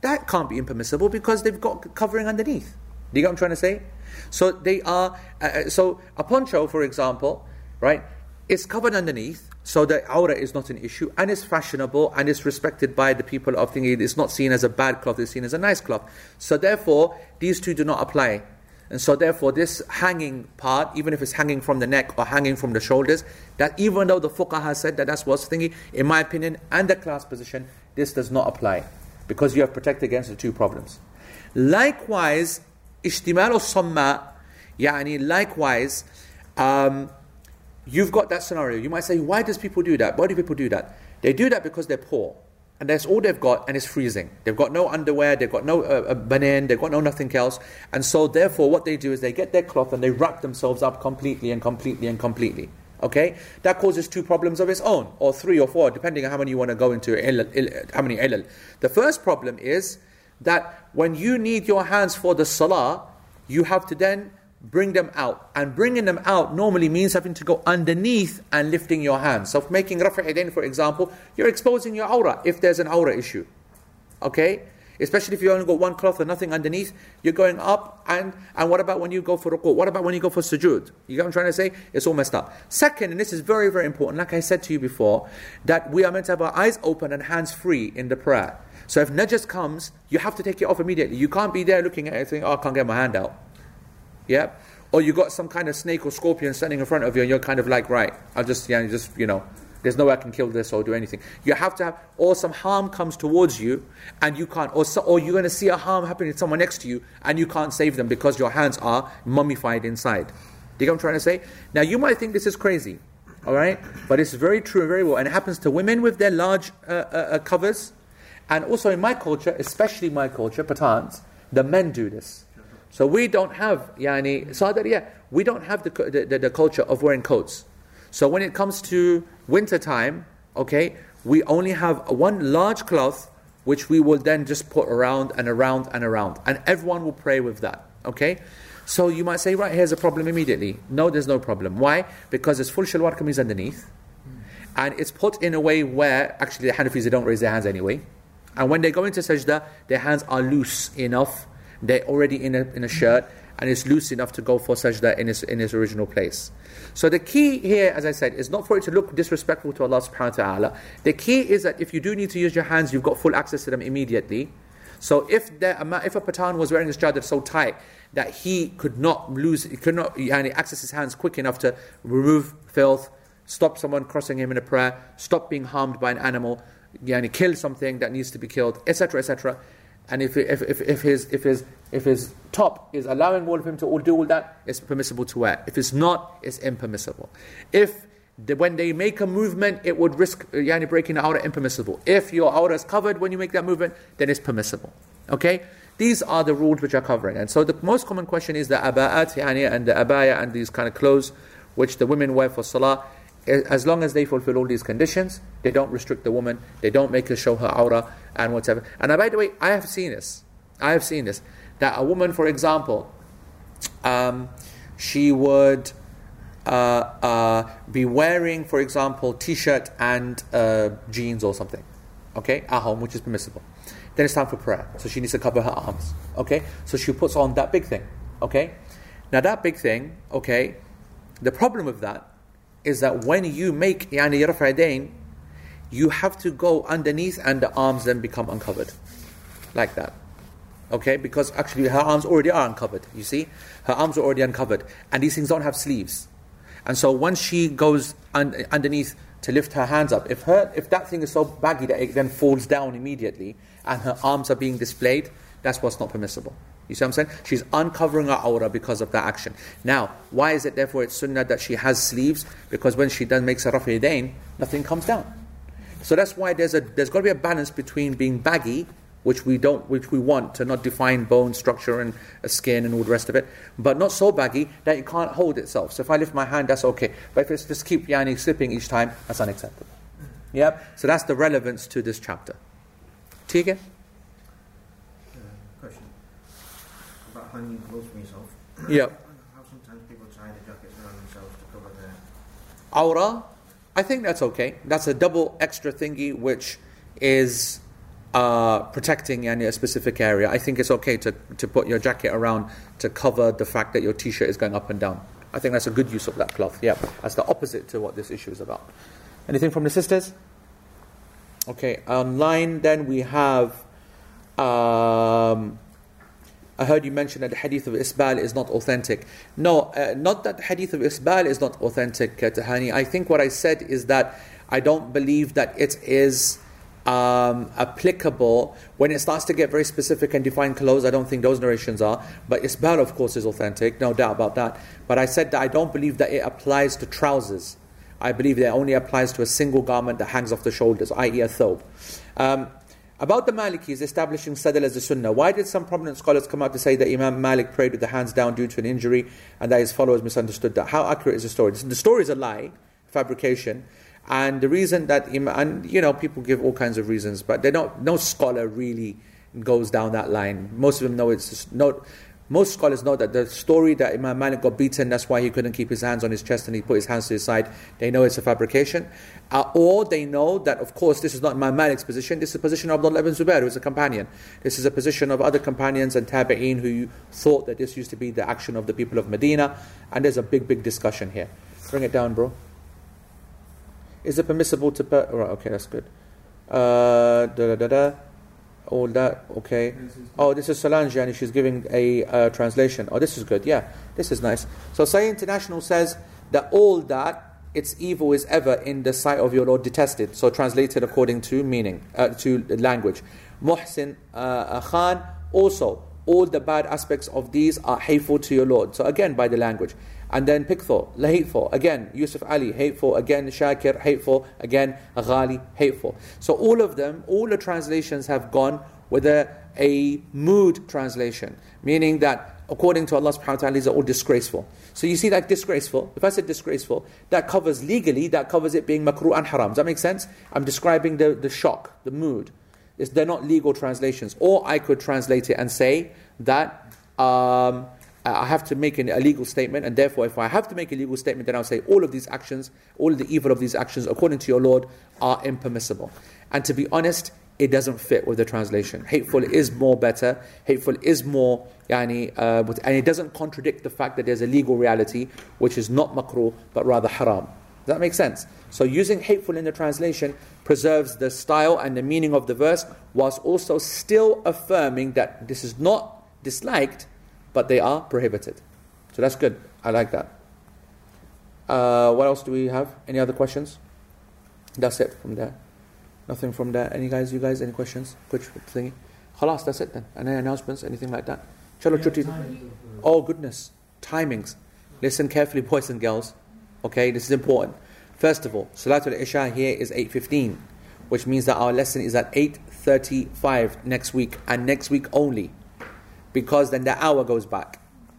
That can't be impermissible because they've got covering underneath. Do you get what I'm trying to say? So they are. Uh, uh so a poncho, for example, right, is covered underneath so the awrah is not an issue and it's fashionable and it's respected by the people of thinking it's not seen as a bad cloth, it's seen as a nice cloth. So therefore, these two do not apply. And so, therefore, this hanging part, even if it's hanging from the neck or hanging from the shoulders, that even though the fuqaha said that that's what's thinking, in my opinion, and the class position, this does not apply because you have protected against the two problems. Likewise, ishtimal samma, yani likewise, um, you've got that scenario. You might say, why does people do that? Why do people do that? They do that because they're poor and that's all they've got, and it's freezing. They've got no underwear, they've got no uh, uh, banan, they've got no nothing else, and so therefore, what they do is they get their cloth and they wrap themselves up completely and completely and completely. Okay, that causes two problems of its own, or three or four, depending on how many you want to go into. How many ilal? The first problem is that when you need your hands for the salah, you have to then bring them out. And bringing them out normally means having to go underneath and lifting your hands. So, making rafa' for example, you're exposing your awrah if there's an awrah issue. Okay? Especially if you only got one cloth and nothing underneath, you're going up. And, and what about when you go for ruku? What about when you go for sujood? You get what I'm trying to say? It's all messed up. Second, and this is very, very important, like I said to you before, that we are meant to have our eyes open and hands free in the prayer. So if najas comes, you have to take it off immediately. You can't be there looking at it saying, oh, I can't get my hand out. Yeah? Or you got some kind of snake or scorpion standing in front of you and you're kind of like, right, I'll just, yeah, just, you know, there's no way I can kill this or do anything. You have to have, or some harm comes towards you and you can't, or, so, or you're going to see a harm happening to someone next to you and you can't save them because your hands are mummified inside. Do you get what I'm trying to say? Now, you might think this is crazy, all right? But it's very true and very well. And it happens to women with their large uh, uh, uh covers. And also in my culture, especially my culture, Pathans, the men do this. So we don't have, yani, Sadariya, we don't have the, the, the, culture of wearing coats. So when it comes to winter time, okay, we only have one large cloth which we will then just put around and around and around. And everyone will pray with that, okay? So you might say, right, here's a problem immediately. No, there's no problem. Why? Because it's full shalwar kameez underneath. And it's put in a way where, actually the Hanafis, they don't raise their hands anyway. And when they go into sajda, their hands are loose enough they're already in a, in a shirt and it's loose enough to go for sajda in its, in its original place. So the key here, as I said, is not for it to look disrespectful to Allah subhanahu wa ta'ala. The key is that if you do need to use your hands, you've got full access to them immediately. So if the, if a Pathan was wearing his chadar so tight that he could not lose, he could not yani, access his hands quick enough to remove filth, stop someone crossing him in a prayer, stop being harmed by an animal, yani, kill something that needs to be killed, etc., etc., and if, if, if, if, his, if, his, if his top is allowing all of him to do all that, it's permissible to wear. If it's not, it's impermissible. If the, when they make a movement, it would risk yani, breaking the awrah, impermissible. If your awrah is covered when you make that movement, then it's permissible. Okay? These are the rules which are covering. And so the most common question is the aba'at yani, and the abaya and these kind of clothes which the women wear for salah as long as they fulfill all these conditions, they don't restrict the woman, they don't make her show her awrah and whatever. And by the way, I have seen this. I have seen this. That a woman, for example, um, she would uh, uh, be wearing, for example, t-shirt and uh, jeans or something, okay, at home, which is permissible. Then it's time for prayer, so she needs to cover her arms, okay. So she puts on that big thing, okay. Now that big thing, okay. The problem with that is that when you make yani raf'adain, you have to go underneath and the arms then become uncovered. Like that. Okay? Because actually her arms already are uncovered. You see? Her arms are already uncovered. And these things don't have sleeves. And so once she goes un- underneath to lift her hands up, if her if that thing is so baggy that it then falls down immediately and her arms are being displayed, that's what's not permissible. You see what I'm saying? She's uncovering her awrah because of that action. Now, why is it therefore it's sunnah that she has sleeves? Because when she then makes a rafidain, nothing comes down. So that's why there's a there's got to be a balance between being baggy, which we don't which we want to not define bone structure and uh, skin and all the rest of it, but not so baggy that it can't hold itself. So if I lift my hand, that's okay. But if it's just keep yani slipping each time, that's unacceptable. Yep. So that's the relevance to this chapter. Take it. Hanging yourself. Yeah. How sometimes people tie the jackets around themselves to cover their awrah. I think that's okay. That's a double extra thingy which is uh, protecting any a specific area. I think it's okay to, to put your jacket around to cover the fact that your t-shirt is going up and down. I think that's a good use of that cloth. Yeah, that's the opposite to what this issue is about. Anything from the sisters? Okay, online then we have um, I heard you mention that the hadith of Isbal is not authentic. No, uh, not that the hadith of Isbal is not authentic, uh, Tahani. I think what I said is that I don't believe that it is um, applicable when it starts to get very specific and define clothes. I don't think those narrations are. But Isbal, of course, is authentic, no doubt about that. But I said that I don't believe that it applies to trousers. I believe that it only applies to a single garment that hangs off the shoulders, i.e., a thobe. Um, about the Malikis establishing Sadal as the Sunnah, why did some prominent scholars come out to say that Imam Malik prayed with the hands down due to an injury and that his followers misunderstood that? How accurate is the story? The story is a lie, fabrication. And the reason that, and you know, people give all kinds of reasons, but they don't, no scholar really goes down that line. Most of them know it's no, most scholars know that the story that Imam Malik got beaten, that's why he couldn't keep his hands on his chest and he put his hands to his side. They know it's a fabrication. Uh, or they know that, of course, this is not Imam Malik's position, this is the position of Abdullah ibn Zubair, who is a companion. This is a position of other companions and tabi'een who thought that this used to be the action of the people of Medina. And there's a big, big discussion here. Bring it down, bro. Is it permissible to. Per- right, okay, that's good. Uh, da da da da all that, okay. Oh, this is Solange, and she's giving a uh, translation. Oh, this is good, yeah, this is nice. So, Sahih International says that all that its evil is ever in the sight of your Lord detested. So, translated according to meaning, uh, to language. Muhsin uh, Khan, also, all the bad aspects of these are hateful to your Lord. So, again, by the language. And then Pickthall, hateful. Again, Yusuf Ali, hateful. Again, Shakir, hateful. Again, Ghali, hateful. So all of them, all the translations have gone with a, a mood translation, meaning that according to Allah subhanahu wa ta'ala, these are all disgraceful. So you see that disgraceful. If I said disgraceful, that covers legally, that covers it being makruh and haram. Does that make sense? I'm describing the, the shock, the mood. It's, they're not legal translations. Or I could translate it and say that um, I have to make an, a legal statement, and therefore, if I have to make a legal statement, then I'll say all of these actions, all the evil of these actions, according to your Lord, are impermissible. And to be honest, it doesn't fit with the translation. Hateful is more better. Hateful is more, yani, uh, and it doesn't contradict the fact that there's a legal reality, which is not makruh, but rather haram. Does that make sense? So using hateful in the translation preserves the style and the meaning of the verse, whilst also still affirming that this is not disliked, but they are prohibited. So that's good. I like that. Uh, what else do we have? Any other questions? That's it from there. Nothing from there. Any guys? You guys? Any questions? Quick thingy. Khalas, that's it then. Any announcements? Anything like that? Chalo chutti. Oh goodness, timings. Listen carefully, boys and girls. Okay, this is important. First of all, Salatul Isha here is 8.15, which means that our lesson is at 8.35 next week, and next week only because then the hour goes back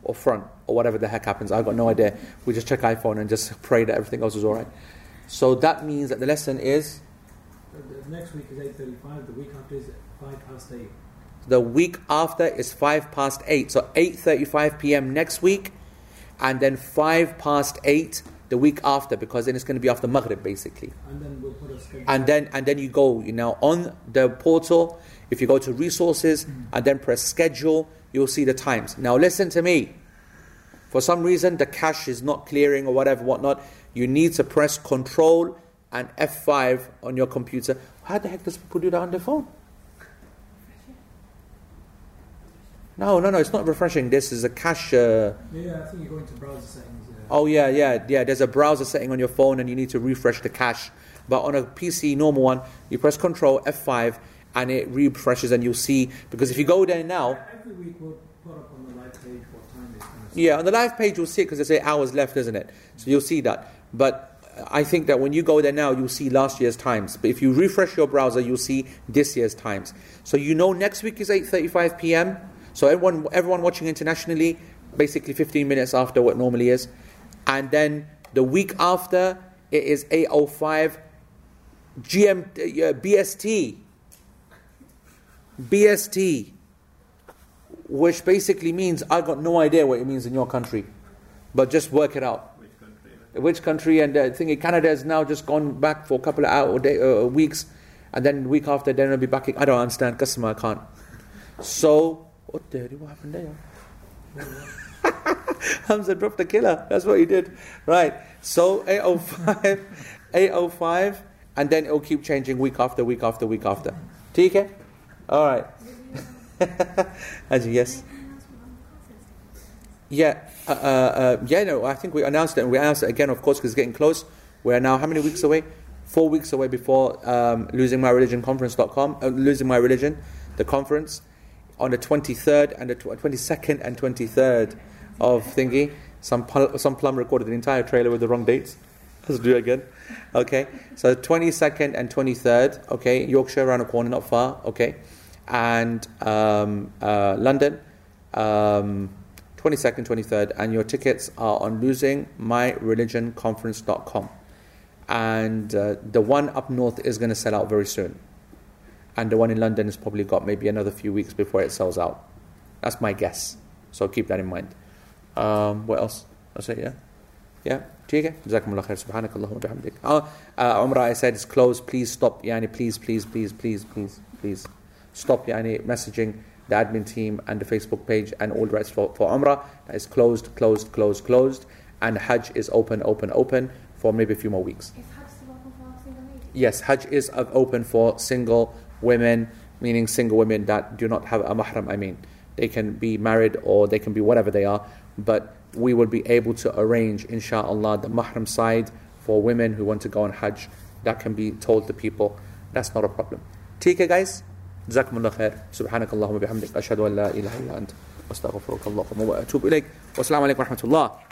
or front or whatever the heck happens. I've got no idea. We just check iPhone and just pray that everything else is all right. So that means that the lesson is. The next week is eight thirty-five. The week after is five past eight. The week after is five past eight. So eight thirty-five p.m. next week, and then five past eight the week after, because then it's going to be after Maghrib basically. And then we'll put a schedule. And then and then you go, you know, on the portal. If you go to resources Mm-hmm. and then press schedule, you'll see the times. Now listen to me. For some reason the cache is not clearing or whatever, whatnot, you need to press control and F5 on your computer. How the heck does people do that on their phone? No, no, no, it's not refreshing. This is a cache. Uh, Yeah, I think you go into browser settings. Yeah. oh, yeah, yeah, yeah. There's a browser setting on your phone and you need to refresh the cache. But on a PC, normal one, you press control F5 and it refreshes and you'll see. Because if you go there now, Every week we'll put up on the live page what time it's going to Yeah, on the live page you'll see it because there's eight hours left, isn't it? So you'll see that. But I think that when you go there now, you'll see last year's times. But if you refresh your browser, you'll see this year's times. So you know next week is 8:35 p.m. So everyone, everyone watching internationally, basically 15 minutes after what normally is, and then the week after it is 8:05 GM uh, BST. BST which basically means I got no idea what it means in your country, but just work it out. Which country? Which country? And I think Canada has now just gone back for a couple of hours, day, uh, weeks, and then week after, then it'll be back. I don't understand. Customer, I can't. So what the hell? What happened there? Hamza dropped the killer. That's what he did. Right. So 805, 805, and then it'll keep changing week after week after week after. TK? All right. Haji, yes. Yeah, uh, uh, uh, yeah, no, I think we announced it, and we announced it again, of course, because it's getting close. We're now how many weeks away? Four weeks away before um, losing my religion conference.com, uh, losing my religion, the conference, on the 23rd and the tw- 22nd and 23rd of thingy. Some pl- some plum recorded the entire trailer with the wrong dates. Let's do it again. Okay, so 22nd and 23rd. Okay, Yorkshire around the corner, not far. Okay, and um, uh, London, um, 22nd, 23rd. And your tickets are on losingmyreligionconference.com. And uh, the one up north is going to sell out very soon. And the one in London has probably got maybe another few weeks before it sells out. That's my guess. So keep that in mind. Um, what else? That's it, yeah? Yeah? ठीक है जजाकम खैर सुबहानक अल्लाह I said is please, please, please, please, please, please stop yani, messaging the admin team and the Facebook page and all the rest for, for Umrah. That is closed, closed, closed, closed. And Hajj is open, open, open for maybe a few more weeks. Is Hajj still open for single ladies? Yes, Hajj is open for single women, meaning single women that do not have a mahram, I mean. They can be married or they can be whatever they are, but we will be able to arrange, inshallah, the mahram side for women who want to go on Hajj. That can be told to people. That's not a problem. Take it, guys. جزاكم الله خير. سبحانك اللهم وبحمدك أشهد أن لا إله إلا أنت أستغفرك اللهم وأتوب إليك. والسلام عليكم ورحمة الله.